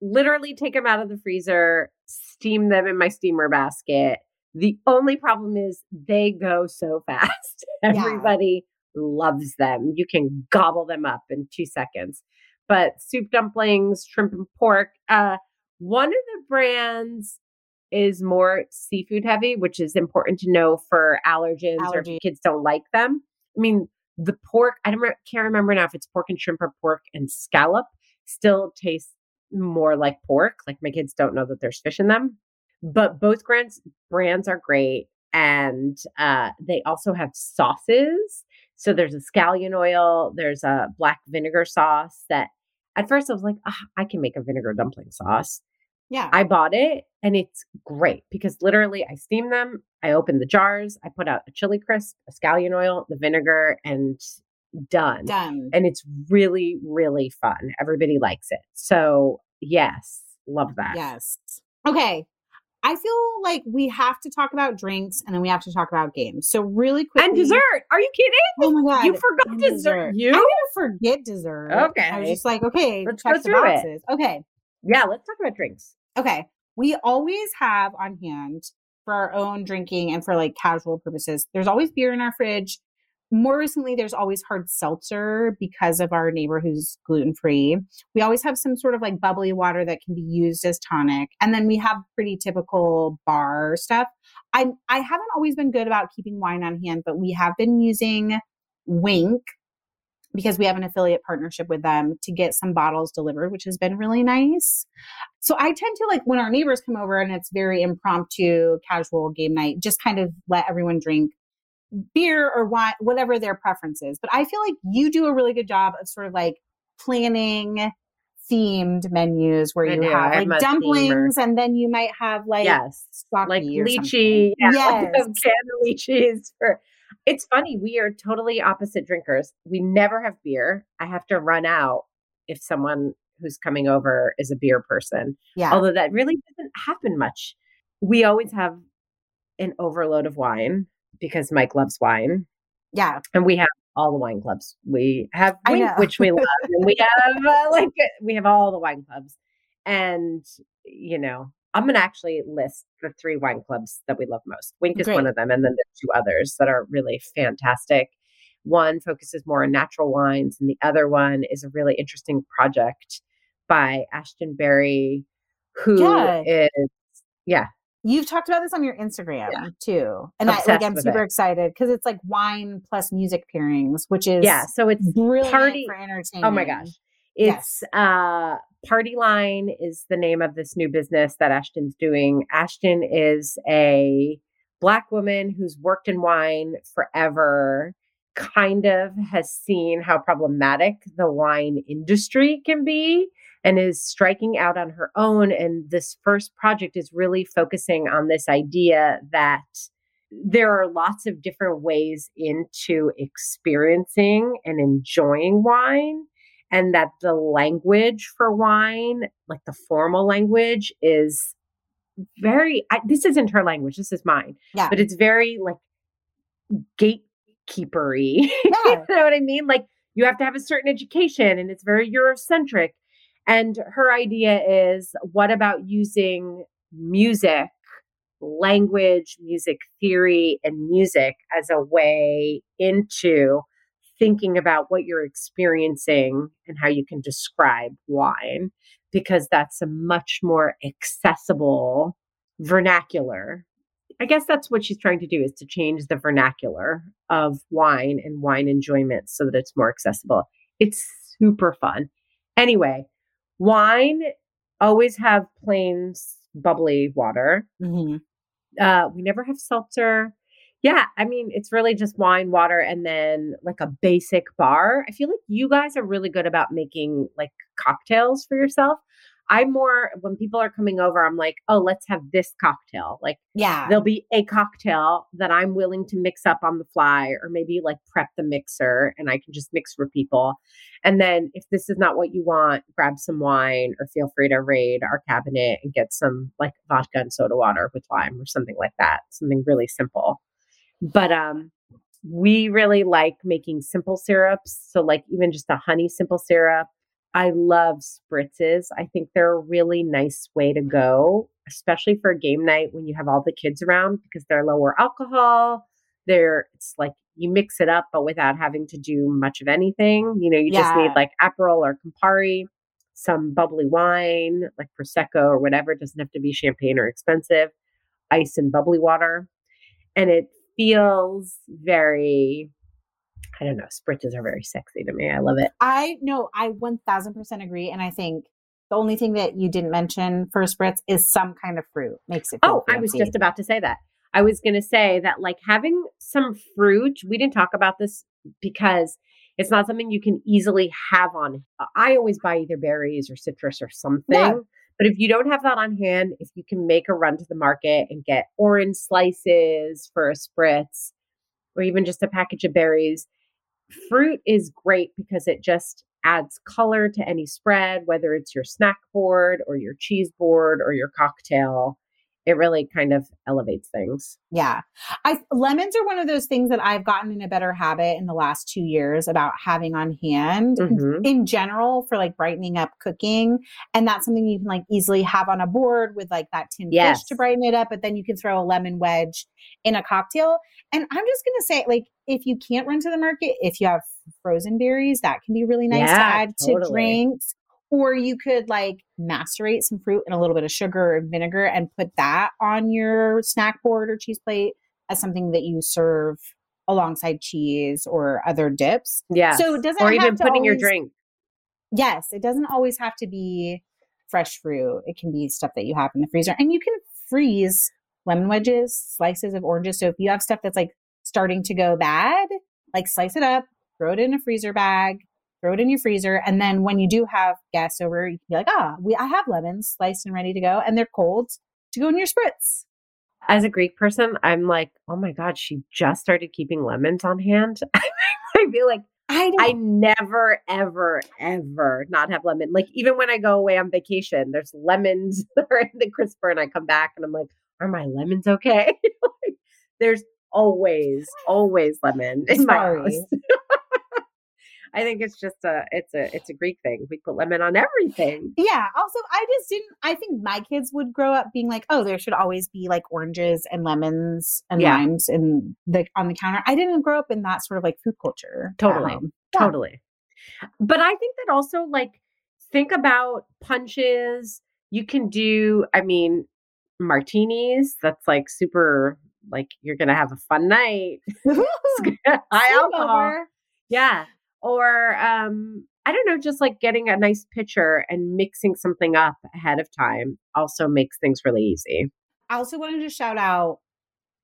Literally take them out of the freezer, steam them in my steamer basket. The only problem is they go so fast. Everybody loves them. You can gobble them up in two seconds. But soup dumplings, shrimp and pork. Uh, one of the brands is more seafood heavy, which is important to know for allergens or if kids don't like them. I mean, the pork, I don't, can't remember now if it's pork and shrimp or pork and scallop, still tastes more like pork. Like my kids don't know that there's fish in them. But both brands brands are great. And uh, they also have sauces. So there's a scallion oil, there's a black vinegar sauce that at first I was like, ah, I can make a vinegar dumpling sauce. Yeah. I bought it and it's great because literally I steam them, I open the jars, I put out a chili crisp, a scallion oil, the vinegar, and done. Done. And it's really, really fun. Everybody likes it. So, yes, love that. Yes. Okay. I feel like we have to talk about drinks and then we have to talk about games. So really quick. And dessert. Are you kidding? Oh my god. You forgot and dessert. You? I'm gonna forget dessert. Okay. I was just like, okay, Let's check go the through it. Okay. Yeah, let's talk about drinks. Okay. We always have on hand for our own drinking and for like casual purposes. There's always beer in our fridge. More recently, there's always hard seltzer because of our neighbor who's gluten free. We always have some sort of like bubbly water that can be used as tonic. And then we have pretty typical bar stuff. I I haven't always been good about keeping wine on hand, but we have been using Winc because we have an affiliate partnership with them to get some bottles delivered, which has been really nice. So I tend to like when our neighbors come over and it's very impromptu, casual game night, just kind of let everyone drink beer or wine, whatever their preference is. But I feel like you do a really good job of sort of like planning themed menus where I you have I'm like dumplings and then you might have like yes. Like lychee. Yeah, Yes. Like lychees for it's funny, we are totally opposite drinkers. We never have beer. I have to run out if someone who's coming over is a beer person. Yeah. Although that really doesn't happen much. We always have an overload of wine because Mike loves wine. yeah. and we have all the wine clubs. We have which we love, and we have uh, like we have all the wine clubs. And you know, I'm gonna actually list the three wine clubs that we love most. Winc is one of them, and then there's two others that are really fantastic. One focuses more on natural wines, and the other one is a really interesting project by Ashtin Berry, who Yeah. is yeah, You've talked about this on your Instagram Yeah. too. And I, like, I'm super it. excited because it's like wine plus music pairings, which is yeah. So it's brilliant party- for entertainment. Oh my gosh. Yes. It's uh Party Line is the name of this new business that Ashtin's doing. Ashtin is a Black woman who's worked in wine forever, kind of has seen how problematic the wine industry can be and is striking out on her own. And this first project is really focusing on this idea that there are lots of different ways into experiencing and enjoying wine and that the language for wine like the formal language is very I, this isn't her language this is mine Yeah. but it's very like gatekeepery Yeah. you know what i mean like you have to have a certain education and it's very eurocentric and her idea is what about using music language music theory and music as a way into thinking about what you're experiencing and how you can describe wine because that's a much more accessible vernacular. I guess that's what she's trying to do is to change the vernacular of wine and wine enjoyment so that it's more accessible. It's super fun. Anyway, wine always have plain bubbly water. Mhm. Uh, we never have seltzer. Yeah, I mean, it's really just wine, water, and then like a basic bar. I feel like you guys are really good about making like cocktails for yourself. I'm more, when people are coming over, I'm like, oh, let's have this cocktail. Like, Yeah. there'll be a cocktail that I'm willing to mix up on the fly or maybe like prep the mixer and I can just mix for people. And then if this is not what you want, grab some wine or feel free to raid our cabinet and get some like vodka and soda water with lime or something like that. Something really simple. But um we really like making simple syrups. So like even just a honey simple syrup. I love spritzes. I think they're a really nice way to go, especially for a game night when you have all the kids around because they're lower alcohol. They're it's like you mix it up, but without having to do much of anything. You know, you just need like Aperol or Campari, some bubbly wine like Prosecco or whatever. It doesn't have to be champagne or expensive. Ice and bubbly water, and it feels very. I don't know. Spritzes are very sexy to me. I love it. I know. I 1000% agree. And I think the only thing that you didn't mention for spritz is some kind of fruit makes it. Oh, I was just about to say that. I was going to say that, like, having some fruit, we didn't talk about this because it's not something you can easily have on. Uh, I always buy either berries or citrus or something. But if you don't have that on hand, if you can make a run to the market and get orange slices for a spritz or even just a package of berries, fruit is great because it just adds color to any spread, whether it's your snack board or your cheese board or your cocktail. It really kind of elevates things. Yeah. I lemons are one of those things that I've gotten in a better habit in the last two years about having on hand Mhm. in general for like brightening up cooking. And that's something you can like easily have on a board with like that tin Yes. fish to brighten it up, but then you can throw a lemon wedge in a cocktail. And I'm just gonna say, like, if you can't run to the market, if you have frozen berries, that can be really nice to add totally. to drinks. Or you could like macerate some fruit in a little bit of sugar and vinegar and put that on your snack board or cheese plate as something that you serve alongside cheese or other dips. Yeah. So it doesn't or have even to putting your drink. Yes, it doesn't always have to be fresh fruit. It can be stuff that you have in the freezer. And you can freeze lemon wedges, slices of oranges. So if you have stuff that's like starting to go bad, like slice it up, throw it in a freezer bag, throw it in your freezer. And then when you do have guests over, you can be like, ah, we I have lemons sliced and ready to go, and they're cold to go in your spritz. As a Greek person, I'm like, oh my God, she just started keeping lemons on hand. I feel like I I never, ever, ever not have lemon. Like even when I go away on vacation, there's lemons that are in the crisper, and I come back and I'm like, are my lemons okay? like, there's always, always lemon in my Sorry. house. I think it's just a, it's a, it's a Greek thing. We put lemon on everything. Yeah. Also, I just didn't. I think my kids would grow up being like, "Oh, there should always be like oranges and lemons and Yeah. limes in the on the counter." I didn't grow up in that sort of like food culture. Totally. Yeah. Totally. But I think that also like think about punches. You can do, I mean, martinis. That's like super like you're gonna have a fun night. High alcohol. Yeah. Or um I don't know, just like getting a nice pitcher and mixing something up ahead of time also makes things really easy. I also wanted to shout out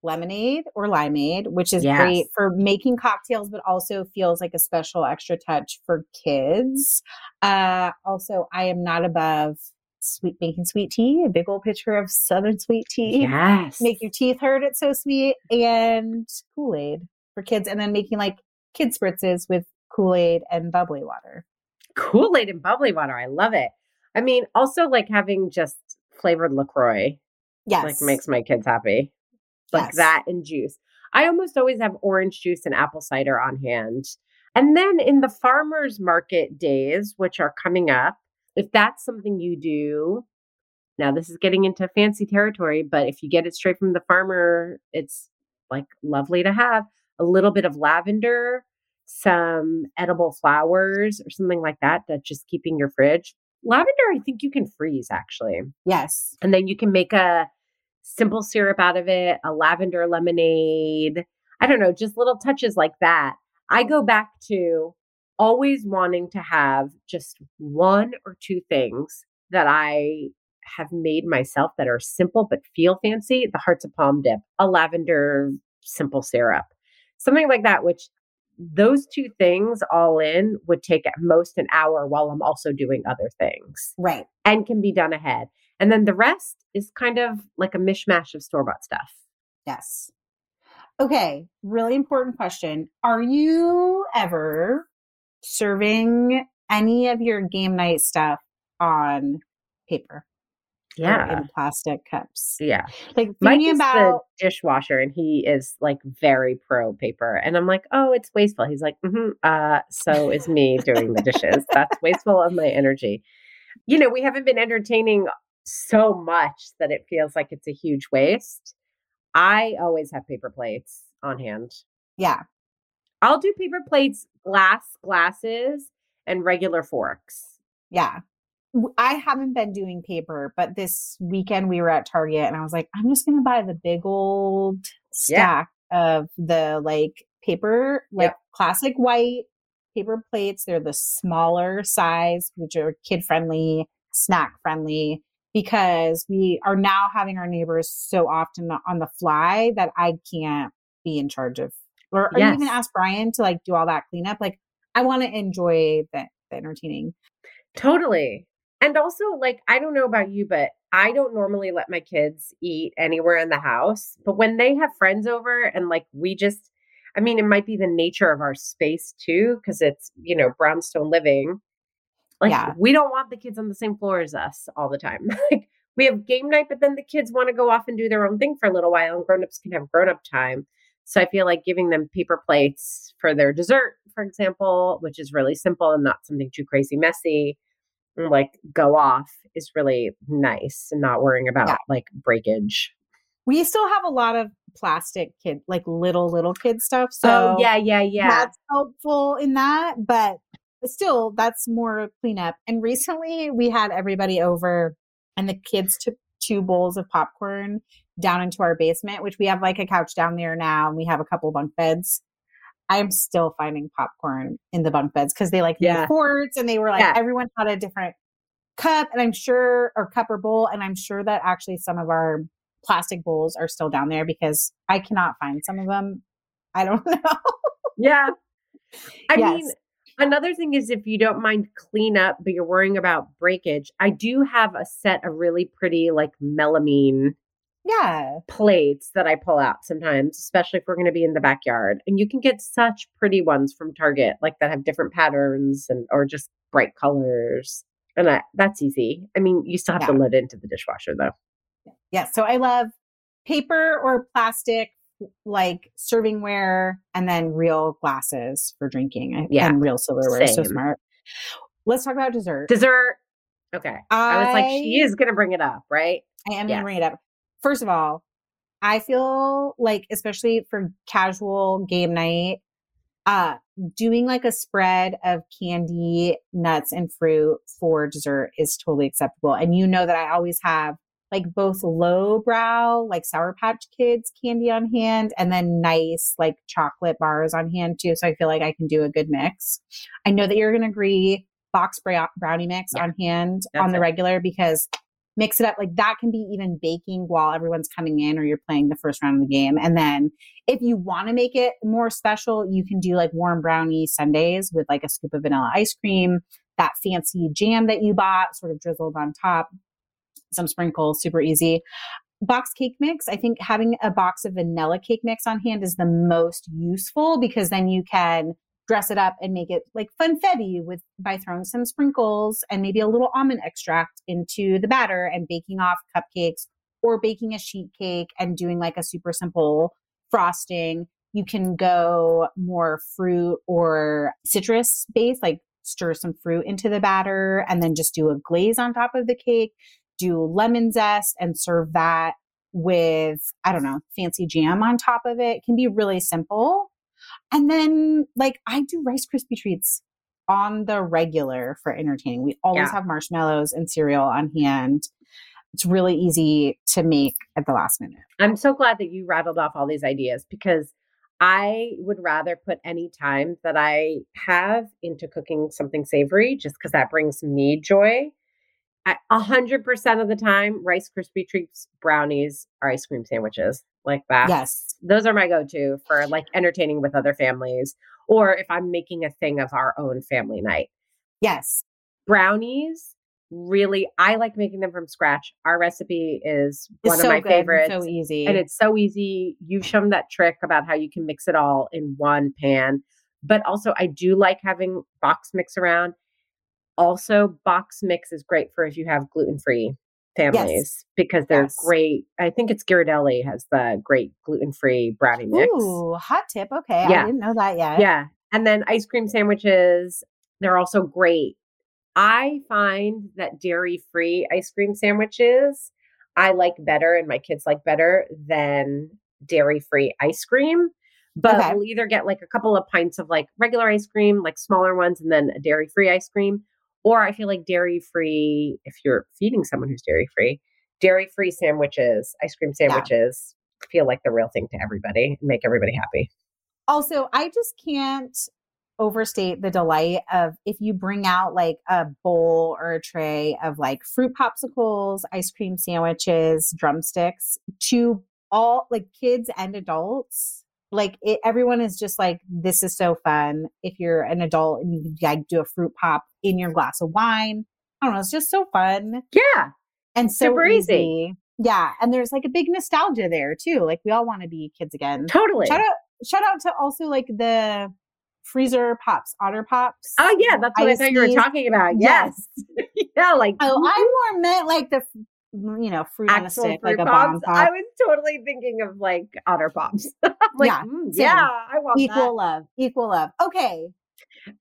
lemonade or limeade, which is Yes. great for making cocktails, but also feels like a special extra touch for kids. Uh, also, I am not above sweet making sweet tea, a big old pitcher of southern sweet tea. Yes. Make your teeth hurt, it's so sweet, and Kool Aid for kids, and then making like kid spritzes with Kool Aid and bubbly water. Kool Aid and bubbly water. I love it. I mean, also like having just flavored LaCroix, Yes. like makes my kids happy. Like Yes. that and juice. I almost always have orange juice and apple cider on hand. And then in the farmers market days, which are coming up, if that's something you do, now this is getting into fancy territory, but if you get it straight from the farmer, it's like lovely to have a little bit of lavender, some edible flowers or something like that that's just keeping your fridge. Lavender, I think you can freeze actually. yes. And then you can make a simple syrup out of it, a lavender lemonade. I don't know, just little touches like that. I go back to always wanting to have just one or two things that I have made myself that are simple but feel fancy. The Hearts of Palm dip, a lavender simple syrup, something like that, which those two things all in would take at most an hour while I'm also doing other things Right. and can be done ahead. And then the rest is kind of like a mishmash of store bought stuff. Yes. Okay, really important question. Are you ever serving any of your game night stuff on paper Yeah. in plastic cups? Yeah. Like Mike is about the dishwasher and he is like very pro paper. And I'm like, oh, it's wasteful. He's like, mm-hmm, uh, so is me doing the dishes. That's wasteful of my energy. You know, we haven't been entertaining so much that it feels like it's a huge waste. I always have paper plates on hand. yeah, I'll do paper plates, glass glasses, and regular forks. yeah. I haven't been doing paper, but this weekend we were at Target and I was like, I'm just gonna buy the big old Yeah. stack of the like paper, like Yep. classic white paper plates. They're the smaller size, which are kid friendly, snack friendly, because we are now having our neighbors so often on the fly that I can't be in charge of, or, even Yes. ask Brian to like do all that cleanup. Like, I want to enjoy the, the entertaining. Totally. And also, like, I don't know about you, but I don't normally let my kids eat anywhere in the house. But when they have friends over and like we just, I mean, it might be the nature of our space too, because it's, you know, brownstone living. Like, Yeah. we don't want the kids on the same floor as us all the time. like, we have game night, but then the kids want to go off and do their own thing for a little while, and grown-ups can have grown-up time. So I feel like giving them paper plates for their dessert, for example, which is really simple and not something too crazy messy, like go off is really nice and not worrying about Yeah. like breakage. We still have a lot of plastic kid, like little, little kid stuff. Oh, so oh yeah, yeah, yeah. that's helpful in that. But still, that's more cleanup. And recently we had everybody over and the kids took two bowls of popcorn down into our basement, which we have like a couch down there now and we have a couple bunk beds. I am still finding popcorn in the bunk beds because they like Yeah. forts and they were like Yeah. everyone had a different cup and I'm sure or cup or bowl and I'm sure that actually some of our plastic bowls are still down there because I cannot find some of them. I don't know. Yeah. I Yes. mean, another thing is if you don't mind cleanup, but you're worrying about breakage, I do have a set of really pretty like melamine yeah. plates that I pull out sometimes, especially if we're going to be in the backyard. And you can get such pretty ones from Target, like that have different patterns and or just bright colors. And I, that's easy. I mean, you still have to Yeah. load it into the dishwasher though. Yes. So I love paper or plastic, like servingware, and then real glasses for drinking Yeah. and real silverware. So smart. Let's talk about dessert. Dessert. Okay. I, was like, she is going to bring it up, right? I am Yes. going to bring it up. First of all, I feel like, especially for casual game night, uh, doing like a spread of candy, nuts, and fruit for dessert is totally acceptable. And you know that I always have like both low brow, like Sour Patch Kids candy on hand, and then nice like chocolate bars on hand too. So I feel like I can do a good mix. I know that you're going to agree. box brownie mix Yeah. on hand That's on the it. regular because mix it up. Like that can be even baking while everyone's coming in or you're playing the first round of the game. And then if you want to make it more special you can do like warm brownie sundaes with like a scoop of vanilla ice cream that fancy jam that you bought sort of drizzled on top some sprinkles super easy. Box cake mix i think having a box of vanilla cake mix on hand is the most useful because then you can dress it up and make it like funfetti with by throwing some sprinkles and maybe a little almond extract into the batter and baking off cupcakes or baking a sheet cake and doing like a super simple frosting. You can go more fruit or citrus based like stir some fruit into the batter and then just do a glaze on top of the cake do lemon zest and serve that with i don't know fancy jam on top of it, it can be really simple and then, like, I do Rice Krispie treats on the regular for entertaining. We always Yeah. have marshmallows and cereal on hand. It's really easy to make at the last minute. I'm so glad that you rattled off all these ideas because I would rather put any time that I have into cooking something savory just because that brings me joy. I- A hundred percent of the time, Rice Krispie treats, brownies, or ice cream sandwiches like that. Yes. those are my go-to for like entertaining with other families, or if I'm making a thing of our own family night. Yes. Brownies, really, I like making them from scratch. Our recipe is It's one so of my good, favorites. So easy. And it's so easy. You've shown that trick about how you can mix it all in one pan. But also, I do like having box mix around. Also, box mix is great for if you have gluten free families because they're Yes. great. I think it's Ghirardelli has the great gluten free brownie mix. Ooh, hot tip. Okay. Yeah. I didn't know that yet. Yeah. And then ice cream sandwiches, they're also great. I find that dairy free ice cream sandwiches I like better and my kids like better than dairy free ice cream. But Okay. we'll either get like a couple of pints of like regular ice cream, like smaller ones, and then a dairy free ice cream. Or I feel like dairy free, if you're feeding someone who's dairy free, dairy free sandwiches, ice cream sandwiches feel like the real thing to everybody and make everybody happy. Also, I just can't overstate the delight of if you bring out like a bowl or a tray of like fruit popsicles, ice cream sandwiches, drumsticks to all like kids and adults. Like it, everyone is just like, this is so fun. If you're an adult and you can like, do a fruit pop in your glass of wine, I don't know, it's just so fun Yeah. and so Super easy. easy. Yeah, and there's like a big nostalgia there too. Like we all want to be kids again. Totally. Shout out shout out to also like the freezer pops, otter pops. Oh yeah, that's what I Ice thought you were talking about. Yes. yeah, like Oh, I more meant like the you know fruit on a stick, like a bomb pop. I was totally thinking of like otter pops. Like, Yeah, mm, yeah, I want equal that. love, equal love. Okay,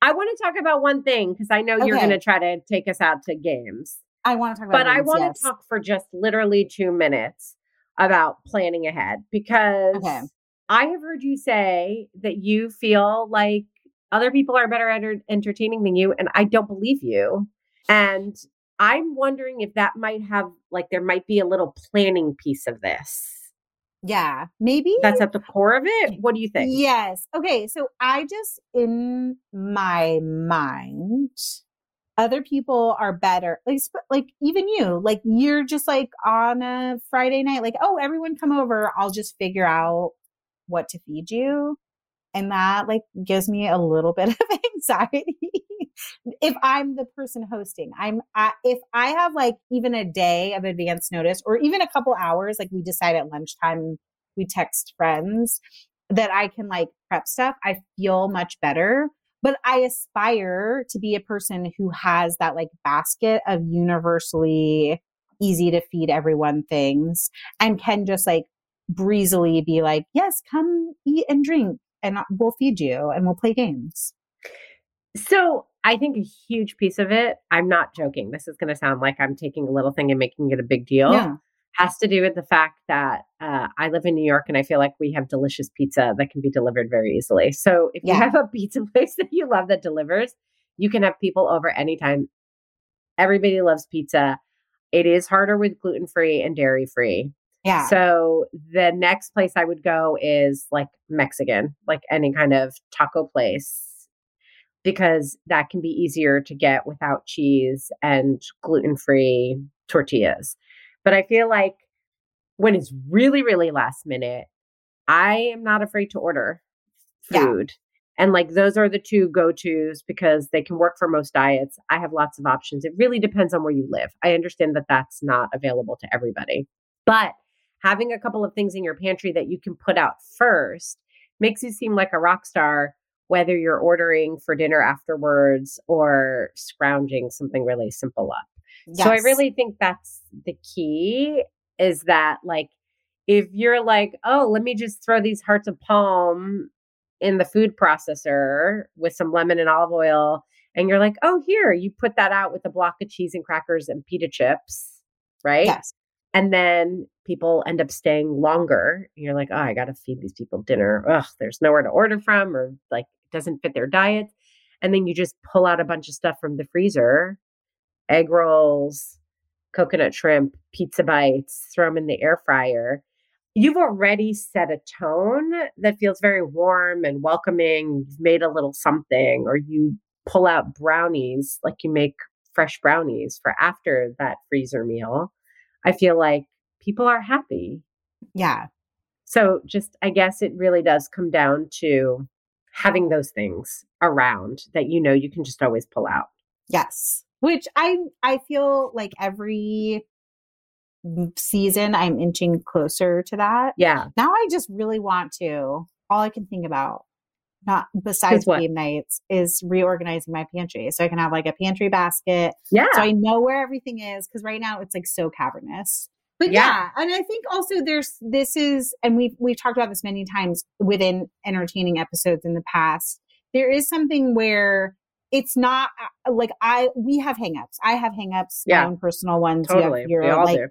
I want to talk about one thing because I know you're going to try to take us out to games, I want to talk about. but I games, want yes. to talk for just literally two minutes about planning ahead because Okay. I have heard you say that you feel like other people are better at entertaining than you, and I don't believe you. And I'm wondering if that might have like there might be a little planning piece of this Yeah, maybe that's at the core of it. What do you think? Yes. Okay. So I just, in my mind, other people are better. Like, like even you, like you're just like on a Friday night, like, oh, everyone come over. I'll just figure out what to feed you. And that like gives me a little bit of anxiety. If I'm the person hosting, I'm, I, if I have like even a day of advance notice or even a couple hours, like we decide at lunchtime, we text friends that I can like prep stuff, I feel much better. But I aspire to be a person who has that like basket of universally easy to feed everyone things and can just like breezily be like, yes, come eat and drink and we'll feed you and we'll play games. So I think a huge piece of it, I'm not joking. This is going to sound like I'm taking a little thing and making it a big deal. Yeah. Has to do with the fact that uh, I live in New York and I feel like we have delicious pizza that can be delivered very easily. So if you have a pizza place that you love that delivers, you can have people over anytime. Everybody loves pizza. It is harder with gluten free and dairy free. Yeah. So the next place I would go is like Mexican, like any kind of taco place. Because that can be easier to get without cheese and gluten free tortillas. But I feel like when it's really, really last minute, I am not afraid to order food. Yeah. And like those are the two go tos because they can work for most diets. I have lots of options. It really depends on where you live. I understand that that's not available to everybody. But having a couple of things in your pantry that you can put out first makes you seem like a rock star, whether you're ordering for dinner afterwards or scrounging something really simple up. Yes. So I really think that's the key is that like if you're like, oh, let me just throw these hearts of palm in the food processor with some lemon and olive oil, and you're like, oh, here, you put that out with a block of cheese and crackers and pita chips, right? Yes. And then people end up staying longer. You're like, oh, I got to feed these people dinner. Ugh, there's nowhere to order from, or like it doesn't fit their diet. And then you just pull out a bunch of stuff from the freezer egg rolls, coconut shrimp, pizza bites, throw them in the air fryer. You've already set a tone that feels very warm and welcoming. You've made a little something, or you pull out brownies like you make fresh brownies for after that freezer meal. I feel like people are happy. Yeah. So, just I guess it really does come down to having those things around that you know you can just always pull out. Yes which I I feel like every season I'm inching closer to that. Yeah. Now I just really want to. All I can think about, not besides game nights, is reorganizing my pantry so I can have like a pantry basket. Yeah. So I know where everything is because right now it's like so cavernous. But yeah. yeah, and I think also there's this is, and we've we've talked about this many times within entertaining episodes in the past. There is something where it's not uh, like I we have hangups. I have hangups, yeah. my own personal ones. Totally. You have your, like, do.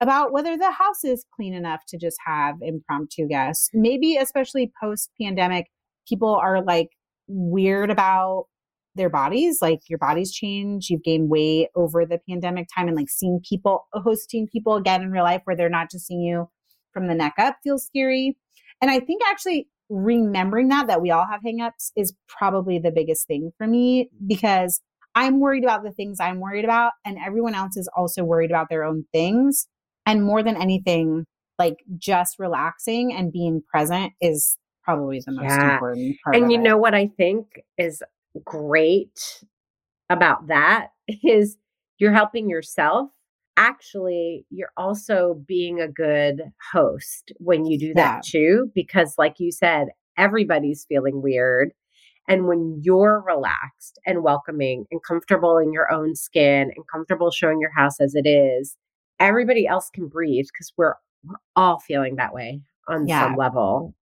about whether the house is clean enough to just have impromptu guests. Maybe especially post pandemic, people are like weird about their bodies. Like your body's changed You've gained weight over the pandemic time and like seeing people hosting people again in real life where they're not just seeing you from the neck up feels scary. And I think actually remembering that that we all have hangups is probably the biggest thing for me because I'm worried about the things I'm worried about and everyone else is also worried about their own things and more than anything like just relaxing and being present is probably the most yeah. important part and you it. know what i think is great about that is you're helping yourself actually you're also being a good host when you do that yeah. too because like you said everybody's feeling weird and when you're relaxed and welcoming and comfortable in your own skin and comfortable showing your house as it is everybody else can breathe because we're we're all feeling that way on yeah. some level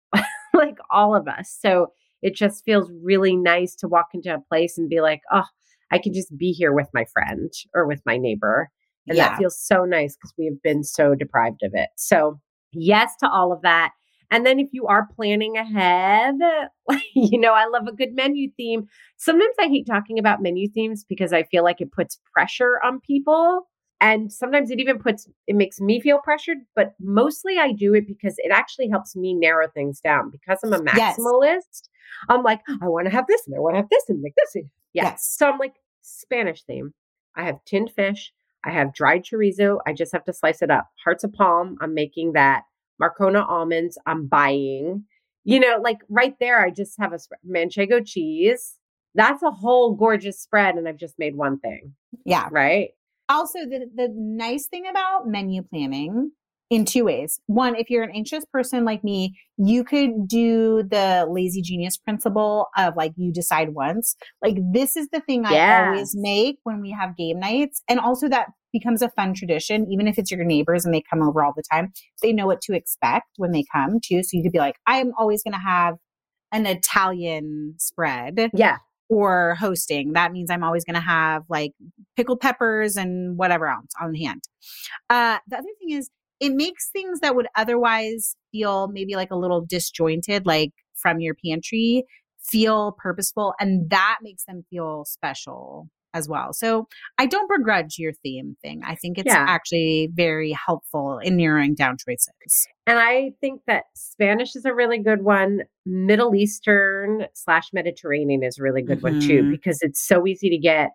like all of us so it just feels really nice to walk into a place and be like oh i can just be here with my friend or with my neighbor and yeah. that feels so nice because we have been so deprived of it. So, yes to all of that. And then if you are planning ahead, you know, I love a good menu theme. Sometimes I hate talking about menu themes because I feel like it puts pressure on people. And sometimes it even puts, it makes me feel pressured, but mostly I do it because it actually helps me narrow things down. Because I'm a maximalist, yes. I'm like, I want to have this and I want to have this and make this. Yeah. Yes. So I'm like, Spanish theme. I have tinned fish. I have dried chorizo. I just have to slice it up. Hearts of palm. I'm making that. Marcona almonds. I'm buying. You know, like right there, I just have a manchego cheese. That's a whole gorgeous spread, and I've just made one thing. Yeah. Right. Also, the the nice thing about menu planning in two ways. One, if you're an anxious person like me, you could do the lazy genius principle of like you decide once. Like this is the thing yes. I always make when we have game nights. And also that becomes a fun tradition, even if it's your neighbors and they come over all the time. They know what to expect when they come too. So you could be like, I'm always going to have an Italian spread. Yeah. Or hosting. That means I'm always going to have like pickled peppers and whatever else on hand. Uh, the other thing is, it makes things that would otherwise feel maybe like a little disjointed, like from your pantry, feel purposeful. And that makes them feel special as well. So I don't begrudge your theme thing. I think it's Yeah. actually very helpful in narrowing down choices. And I think that Spanish is a really good one. Middle Eastern slash Mediterranean is a really good one too, Mhm. because it's so easy to get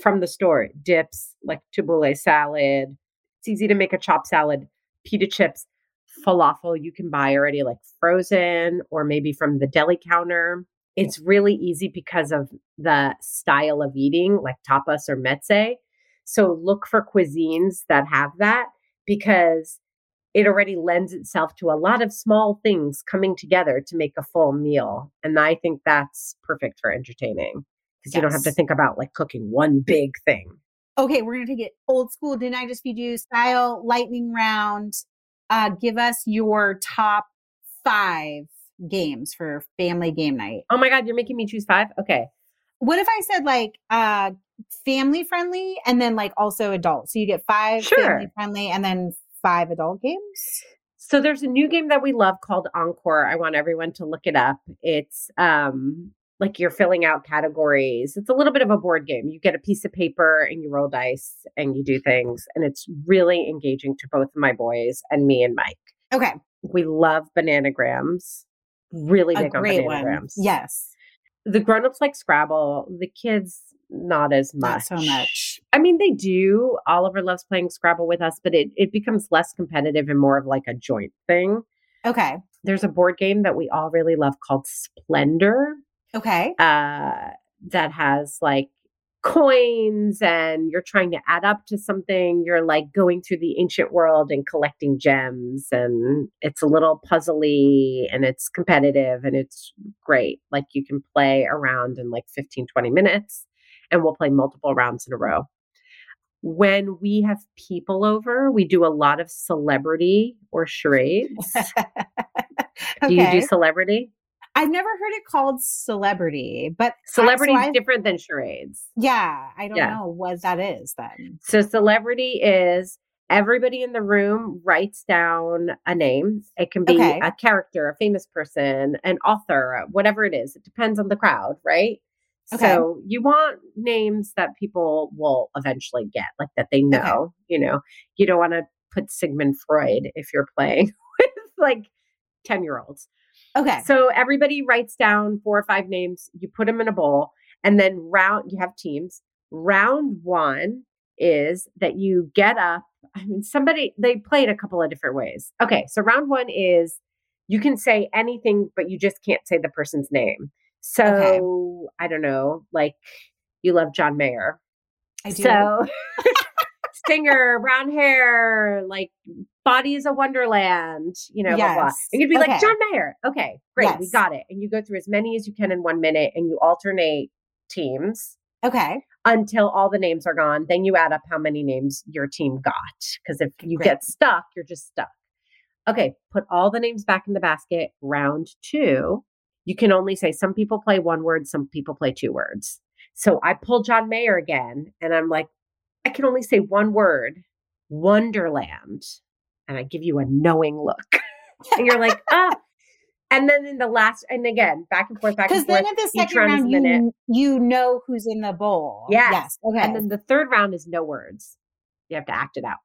from the store dips like tabbouleh salad. It's easy to make a chopped salad, pita chips, falafel you can buy already like frozen or maybe from the deli counter. It's really easy because of the style of eating, like tapas or meze. So look for cuisines that have that because it already lends itself to a lot of small things coming together to make a full meal. And I think that's perfect for entertaining because you don't have to think about like cooking one big thing. Okay, we're gonna take it old school. Didn't I just feed you style lightning round? Uh, give us your top five games for family game night. Oh my God, you're making me choose five? Okay. What if I said like uh family friendly and then like also adult? So you get five Sure. family friendly and then five adult games. So there's a new game that we love called Encore. I want everyone to look it up. It's um like you're filling out categories. It's a little bit of a board game. You get a piece of paper and you roll dice and you do things and it's really engaging to both my boys and me and Mike. Okay, We love bananagrams. Really big on great one. Yes, The grown-ups like Scrabble, the kids not as much. not so much. I mean, they do. Oliver loves playing Scrabble with us, but it, it becomes less competitive and more of like a joint thing. Okay, There's a board game that we all really love called Splendor okay, uh, that has like coins and you're trying to add up to something. You're like going through the ancient world and collecting gems, and it's a little puzzly and it's competitive and it's great. Like you can play around in like 15, 20 minutes, and we'll play multiple rounds in a row. When we have people over, we do a lot of celebrity or charades. Do you do celebrity? I've never heard it called celebrity, but Celebrity is different than charades. Yeah, I don't Yeah. know what that is then. So celebrity is everybody in the room writes down a name. It can be Okay. a character, a famous person, an author, uh, whatever it is. It depends on the crowd, right? Okay. So you want names that people will eventually get, like that they know. You know, you don't want to put Sigmund Freud if you're playing with like 10 year olds. Okay. So everybody writes down four or five names, you put them in a bowl, and then round you have teams. Round one is that you get up. I mean, somebody they play it a couple of different ways. Okay, so round one is you can say anything, but you just can't say the person's name. So I don't know, like you love John Mayer. I do. So singer, brown hair, like body is a wonderland, you know, blah, blah. Yes. And you'd be Okay. like, John Mayer. Okay, great. We got it. And you go through as many as you can in one minute and you alternate teams okay. until all the names are gone. Then you add up how many names your team got. Because if you Great. get stuck, you're just stuck. Okay, put all the names back in the basket. Round two, you can only say some people play one word, some people play two words. So I pull John Mayer again and I'm like, I can only say one word, Wonderland. And I give you a knowing look. and you're like, ah. And then in the last, and again, back and forth, back and forth. Because then at the second round is a round, minute. you you know who's in the bowl. Yes. Yes. Okay. And then the third round is no words. You have to act it out.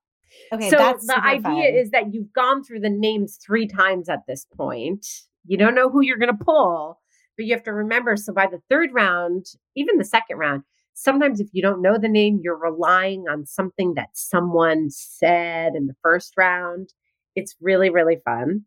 okay. so the idea fun. is that you've gone through the names three times at this point. You don't know who you're going to pull, but you have to remember. So by the third round, even the second round, sometimes if you don't know the name, you're relying on something that someone said in the first round. It's really, really fun.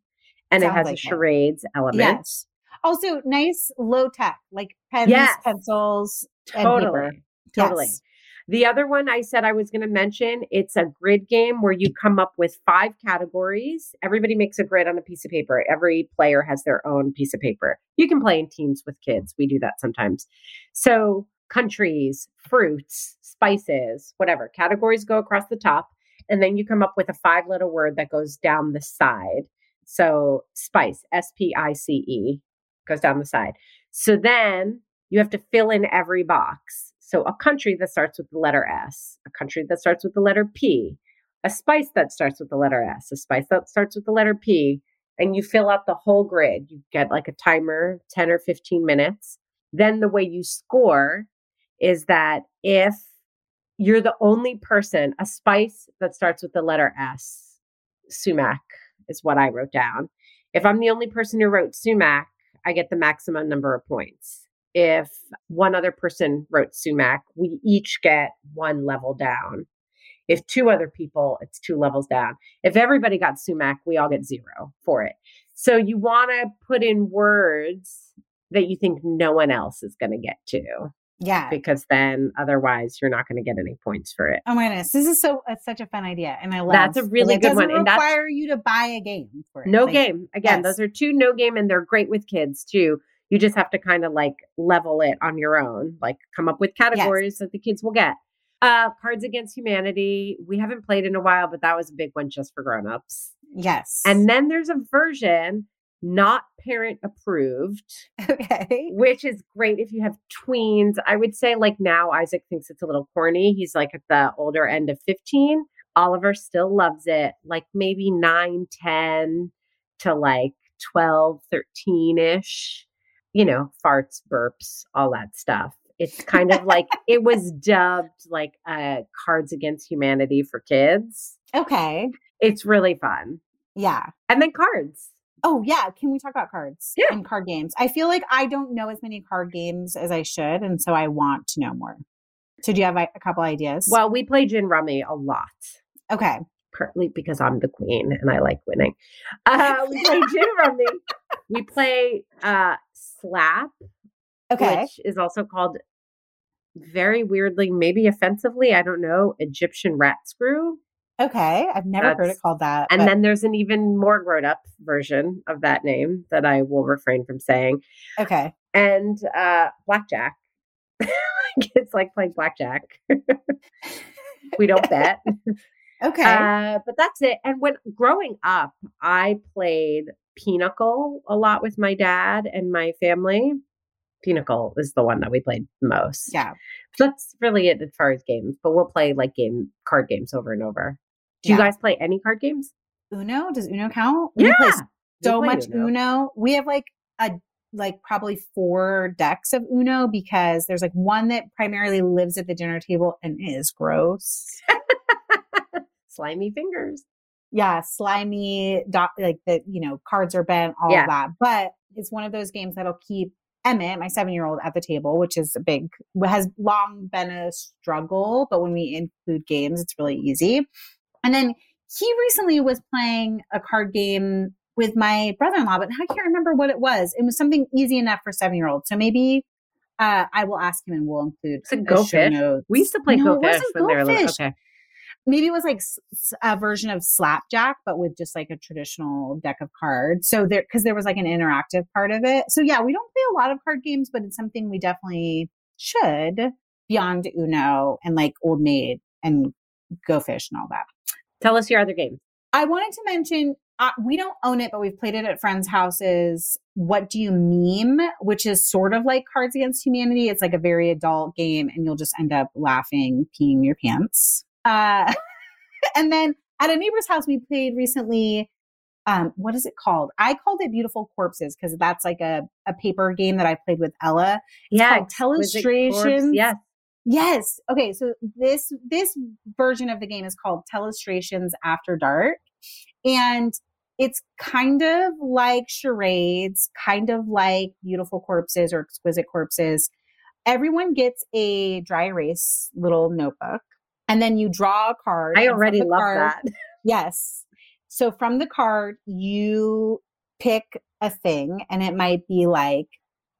And it has like a it. charades element. Yes. Also, nice low tech, like pens, Yes. pencils, and Totally. paper. Totally. Yes. The other one I said I was going to mention, it's a grid game where you come up with five categories. Everybody makes a grid on a piece of paper. Every player has their own piece of paper. You can play in teams with kids. We do that sometimes. So, countries, fruits, spices, whatever. Categories go across the top and then you come up with a five letter word that goes down the side. So, spice, S P I C E goes down the side. So then you have to fill in every box. So a country that starts with the letter S, a country that starts with the letter P, a spice that starts with the letter S, a spice that starts with the letter P, and you fill out the whole grid. You get like a timer, 10 or 15 minutes. Then the way you score is that if you're the only person, a spice that starts with the letter S, sumac is what I wrote down. If I'm the only person who wrote sumac, I get the maximum number of points. If one other person wrote sumac, we each get one level down. If two other people, it's two levels down. If everybody got sumac, we all get zero for it. So you want to put in words that you think no one else is going to get to. Yeah. Because then otherwise you're not going to get any points for it. Oh my goodness. This is so it's such a fun idea. And I love That's a really good one, and require you to buy a game for it. No Like, game. Again, yes. those are two no game and they're great with kids too. You just have to kind of like level it on your own, like come up with categories that the kids will get. Uh Cards Against Humanity. We haven't played in a while, but that was a big one just for grown-ups. Yes. And then there's a version not parent approved, okay. which is great if you have tweens. I would say like now Isaac thinks it's a little corny. He's like at the older end of 15. Oliver still loves it, like maybe 9, 10 to like 12, 13 ish. You know, farts, burps, all that stuff. It's kind of like it was dubbed like uh, Cards Against Humanity for kids. Okay. It's really fun. Yeah. And then cards. Oh yeah. Can we talk about cards Yeah. and card games? I feel like I don't know as many card games as I should, and so I want to know more. So do you have a, couple ideas? Well, we play Gin Rummy a lot. okay. partly because I'm the queen and I like winning. Uh, we play Gin Rummy. We play uh, Slap, Okay. which is also called very weirdly, maybe offensively, I don't know, Egyptian rat screw. Okay. I've never heard it called that. And but- then there's an even more grown up version of that name that I will refrain from saying. okay. And uh, Blackjack. it's like playing Blackjack. we don't bet. Okay. Uh, but that's it. And when growing up, I played Pinochle a lot with my dad and my family. Pinochle is the one that we played most. yeah. That's really it as far as games, but we'll play like game card games over and over. Do you guys play any card games? Uno? Does Uno count? We play so much Uno. We have like a like probably four decks of Uno because there's like one that primarily lives at the dinner table and is gross. Slimy fingers. yeah, slimy, dot, like the you know cards are bent, all Yeah. of that. But it's one of those games that'll keep Emmett, my seven year old, at the table, which is a big has long been a struggle. But when we include games, it's really easy. And then he recently was playing a card game with my brother in law, but I can't remember what it was. It was something easy enough for seven year olds. So maybe. Uh, I will ask him and we'll include It's a Go Fish. notes. We used to play No, Go Fish when they were Go little. Fish Okay. maybe it was like a version of slapjack but with just like a traditional deck of cards so there because there was like an interactive part of it so yeah we don't play a lot of card games but it's something we definitely should beyond uno and like old maid and go fish and all that Tell us your other game. i wanted to mention uh, we don't own it but we've played it at friends houses what do you meme which is sort of like cards against humanity it's like a very adult game and you'll just end up laughing peeing your pants uh, and then at a neighbor's house we played recently um, what is it called i called it beautiful corpses because that's like a, a paper game that i played with ella Yeah. called Exquisite Corpse. Telestrations. Yes. Okay. So this this version of the game is called Telestrations After Dark, and it's kind of like charades, kind of like Beautiful Corpses or Exquisite Corpses. Everyone gets a dry erase little notebook, and then you draw a card. I already love card- that. Yes. So from the card, you pick a thing, and it might be like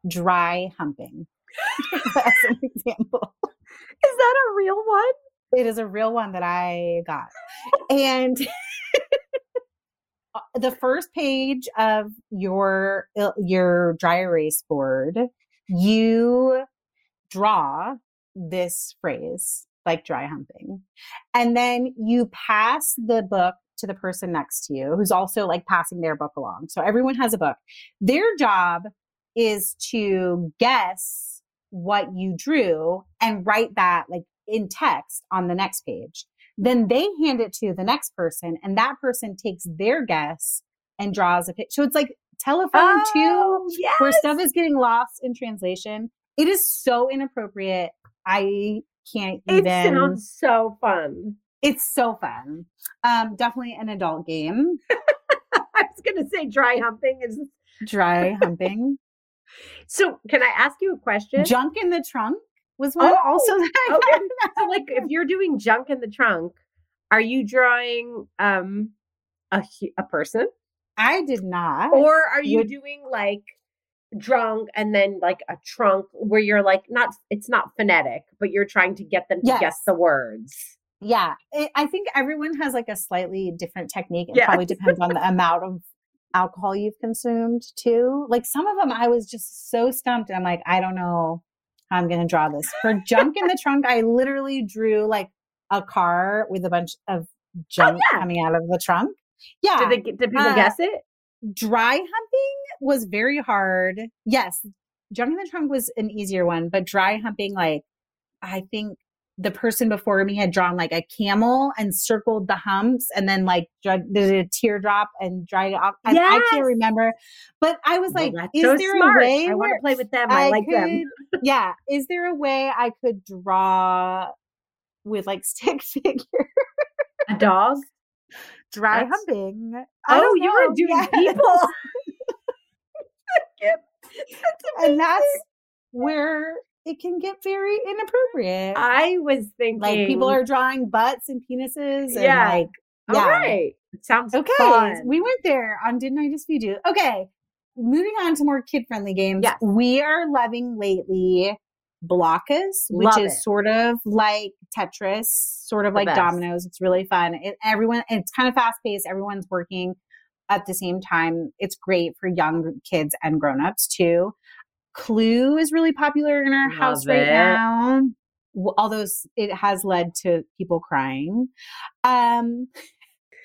dry humping. As an example. Is that a real one? It is a real one that I got. And the first page of your uh, your dry erase board, you draw this phrase like dry humping. And then you pass the book to the person next to you who's also like passing their book along. So everyone has a book. Their job is to guess what you drew and write that like in text on the next page. Then they hand it to the next person and that person takes their guess and draws a picture. So it's like telephone too Oh, yes. where stuff is getting lost in translation. It is so inappropriate. I can't even. It sounds so fun. it's so fun. Um, definitely an adult game. I was going to say dry humping is. Dry humping. So, can I ask you a question? Junk in the trunk was one Oh, also that okay. so, like, if you're doing junk in the trunk, are you drawing um a a person, I did not. or are you Would- doing like drunk and then like a trunk where you're like not it's not phonetic, but you're trying to get them to guess the words. Yeah, it, I think everyone has like a slightly different technique. It probably depends on the amount of alcohol you've consumed too. Like some of them, I was just so stumped. I'm like, I don't know how I'm going to draw this. For junk in the trunk, I literally drew like a car with a bunch of junk Oh, yeah. coming out of the trunk. Yeah, Did, they, did people Uh, guess it? dry humping was very hard. Yes, junk in the trunk was an easier one, but dry humping, like I think the person before me had drawn like a camel and circled the humps and then like did a teardrop and dried it off. And I Yes. can't remember, but I was Well, like, is so there smart. a way? I want to play with them. I, like them. could- yeah, is there a way I could draw with like stick figure A dog. dry That's- humping? I Oh, don't you were know. doing Yes. people. and that's where it can get very inappropriate. I was thinking like people are drawing butts and penises and Yeah. like All yeah. right. Sounds okay fun. we went there on didn't i just feed you okay moving on to more kid friendly games Yes. we are loving lately Blokus which Love is it. sort of like tetris sort of The like best. dominoes it's really fun it, everyone it's kind of fast paced everyone's working at the same time it's great for young kids and grown-ups too clue is really popular in our house right it. now although it has led to people crying um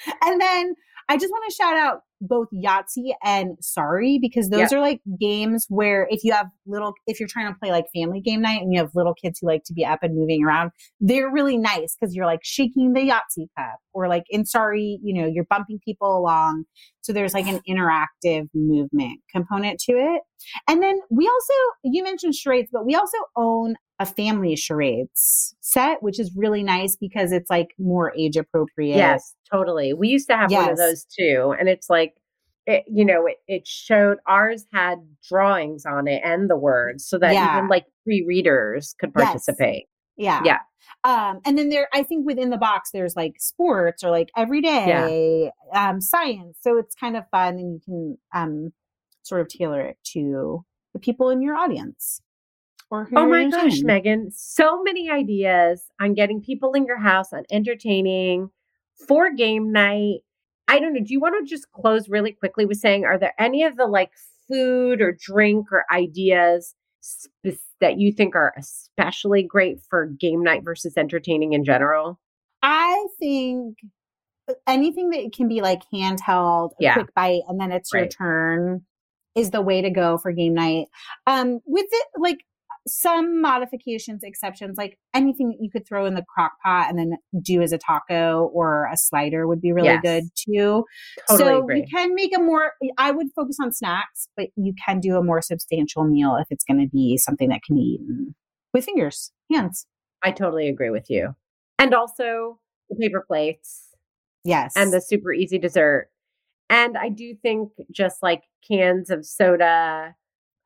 and then I just want to shout out both Yahtzee and Sorry because those are like games where if you have little, if you're trying to play like family game night and you have little kids who like to be up and moving around, they're really nice because you're like shaking the Yahtzee cup or like in Sorry, you know, you're bumping people along. So there's like an interactive movement component to it. And then we also, you mentioned charades, but we also own a family charades set, which is really nice because it's like more age appropriate. Yes, totally. We used to have one of those too. And it's like, it, you know, it, it showed ours had drawings on it and the words so that Yeah. even like pre readers could Yes. participate. Yeah. Yeah. Um, and then there, I think within the box, there's like sports or like everyday um, science. So it's kind of fun and you can um, sort of tailor it to the people in your audience. Or who Oh my gosh, entertaining. Megan, so many ideas on getting people in your house, on entertaining for game night. I don't know. Do you want to just close really quickly with saying, are there any of the like food or drink or ideas spe- that you think are especially great for game night versus entertaining in general? I think anything that can be like handheld, a Yeah. quick bite, and then it's your turn is the way to go for game night. Um, with it, like some modifications, exceptions, like anything that you could throw in the crock pot and then do as a taco or a slider would be really Yes. good too. Totally so agree. you can make a more, I would focus on snacks, but you can do a more substantial meal if it's going to be something that can be eaten with fingers, hands. I totally agree with you. And also the paper plates Yes. and the super easy dessert. And I do think just like cans of soda,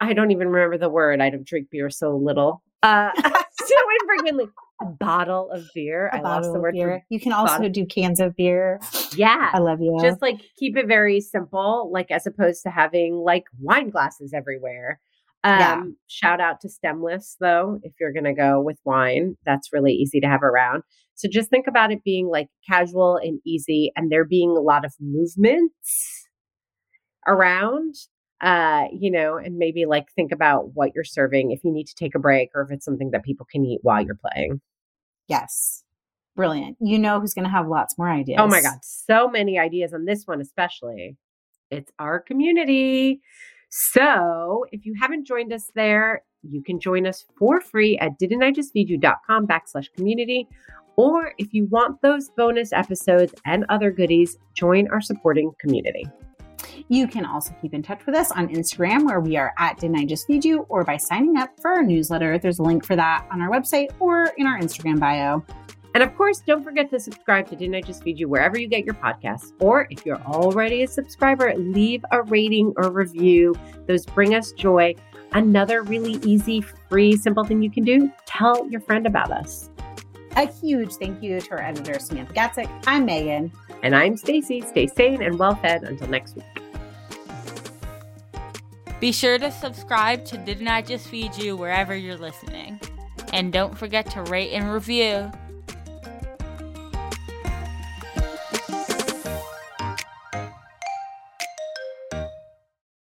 I don't even remember the word. I don't drink beer so little. Uh, so infrequently. A bottle of beer. a I lost the word beer. You can also bottle. do cans of beer. yeah. I love you. Just like keep it very simple, like as opposed to having like wine glasses everywhere. Um, Yeah. Shout out to stemless though, if you're gonna go with wine, that's really easy to have around. So just think about it being like casual and easy, and there being a lot of movements around. Uh, you know, and maybe like think about what you're serving if you need to take a break or if it's something that people can eat while you're playing. yes. Brilliant. You know who's going to have lots more ideas. Oh my God. So many ideas on this one, especially. It's our community. So if you haven't joined us there, you can join us for free at didn'tijustfeedyou.com backslash community. Or if you want those bonus episodes and other goodies, join our supporting community. You can also keep in touch with us on Instagram, where we are at Didn't I Just Feed You, or by signing up for our newsletter. There's a link for that on our website or in our Instagram bio. And of course, don't forget to subscribe to Didn't I Just Feed You wherever you get your podcasts. Or if you're already a subscriber, leave a rating or review. Those bring us joy. Another really easy, free, simple thing you can do tell your friend about us. A huge thank you to our editor, Samantha Gatzik. I'm Megan. And I'm Stacie. Stay sane and well fed until next week. Be sure to subscribe to Didn't I Just Feed You wherever you're listening. And don't forget to rate and review.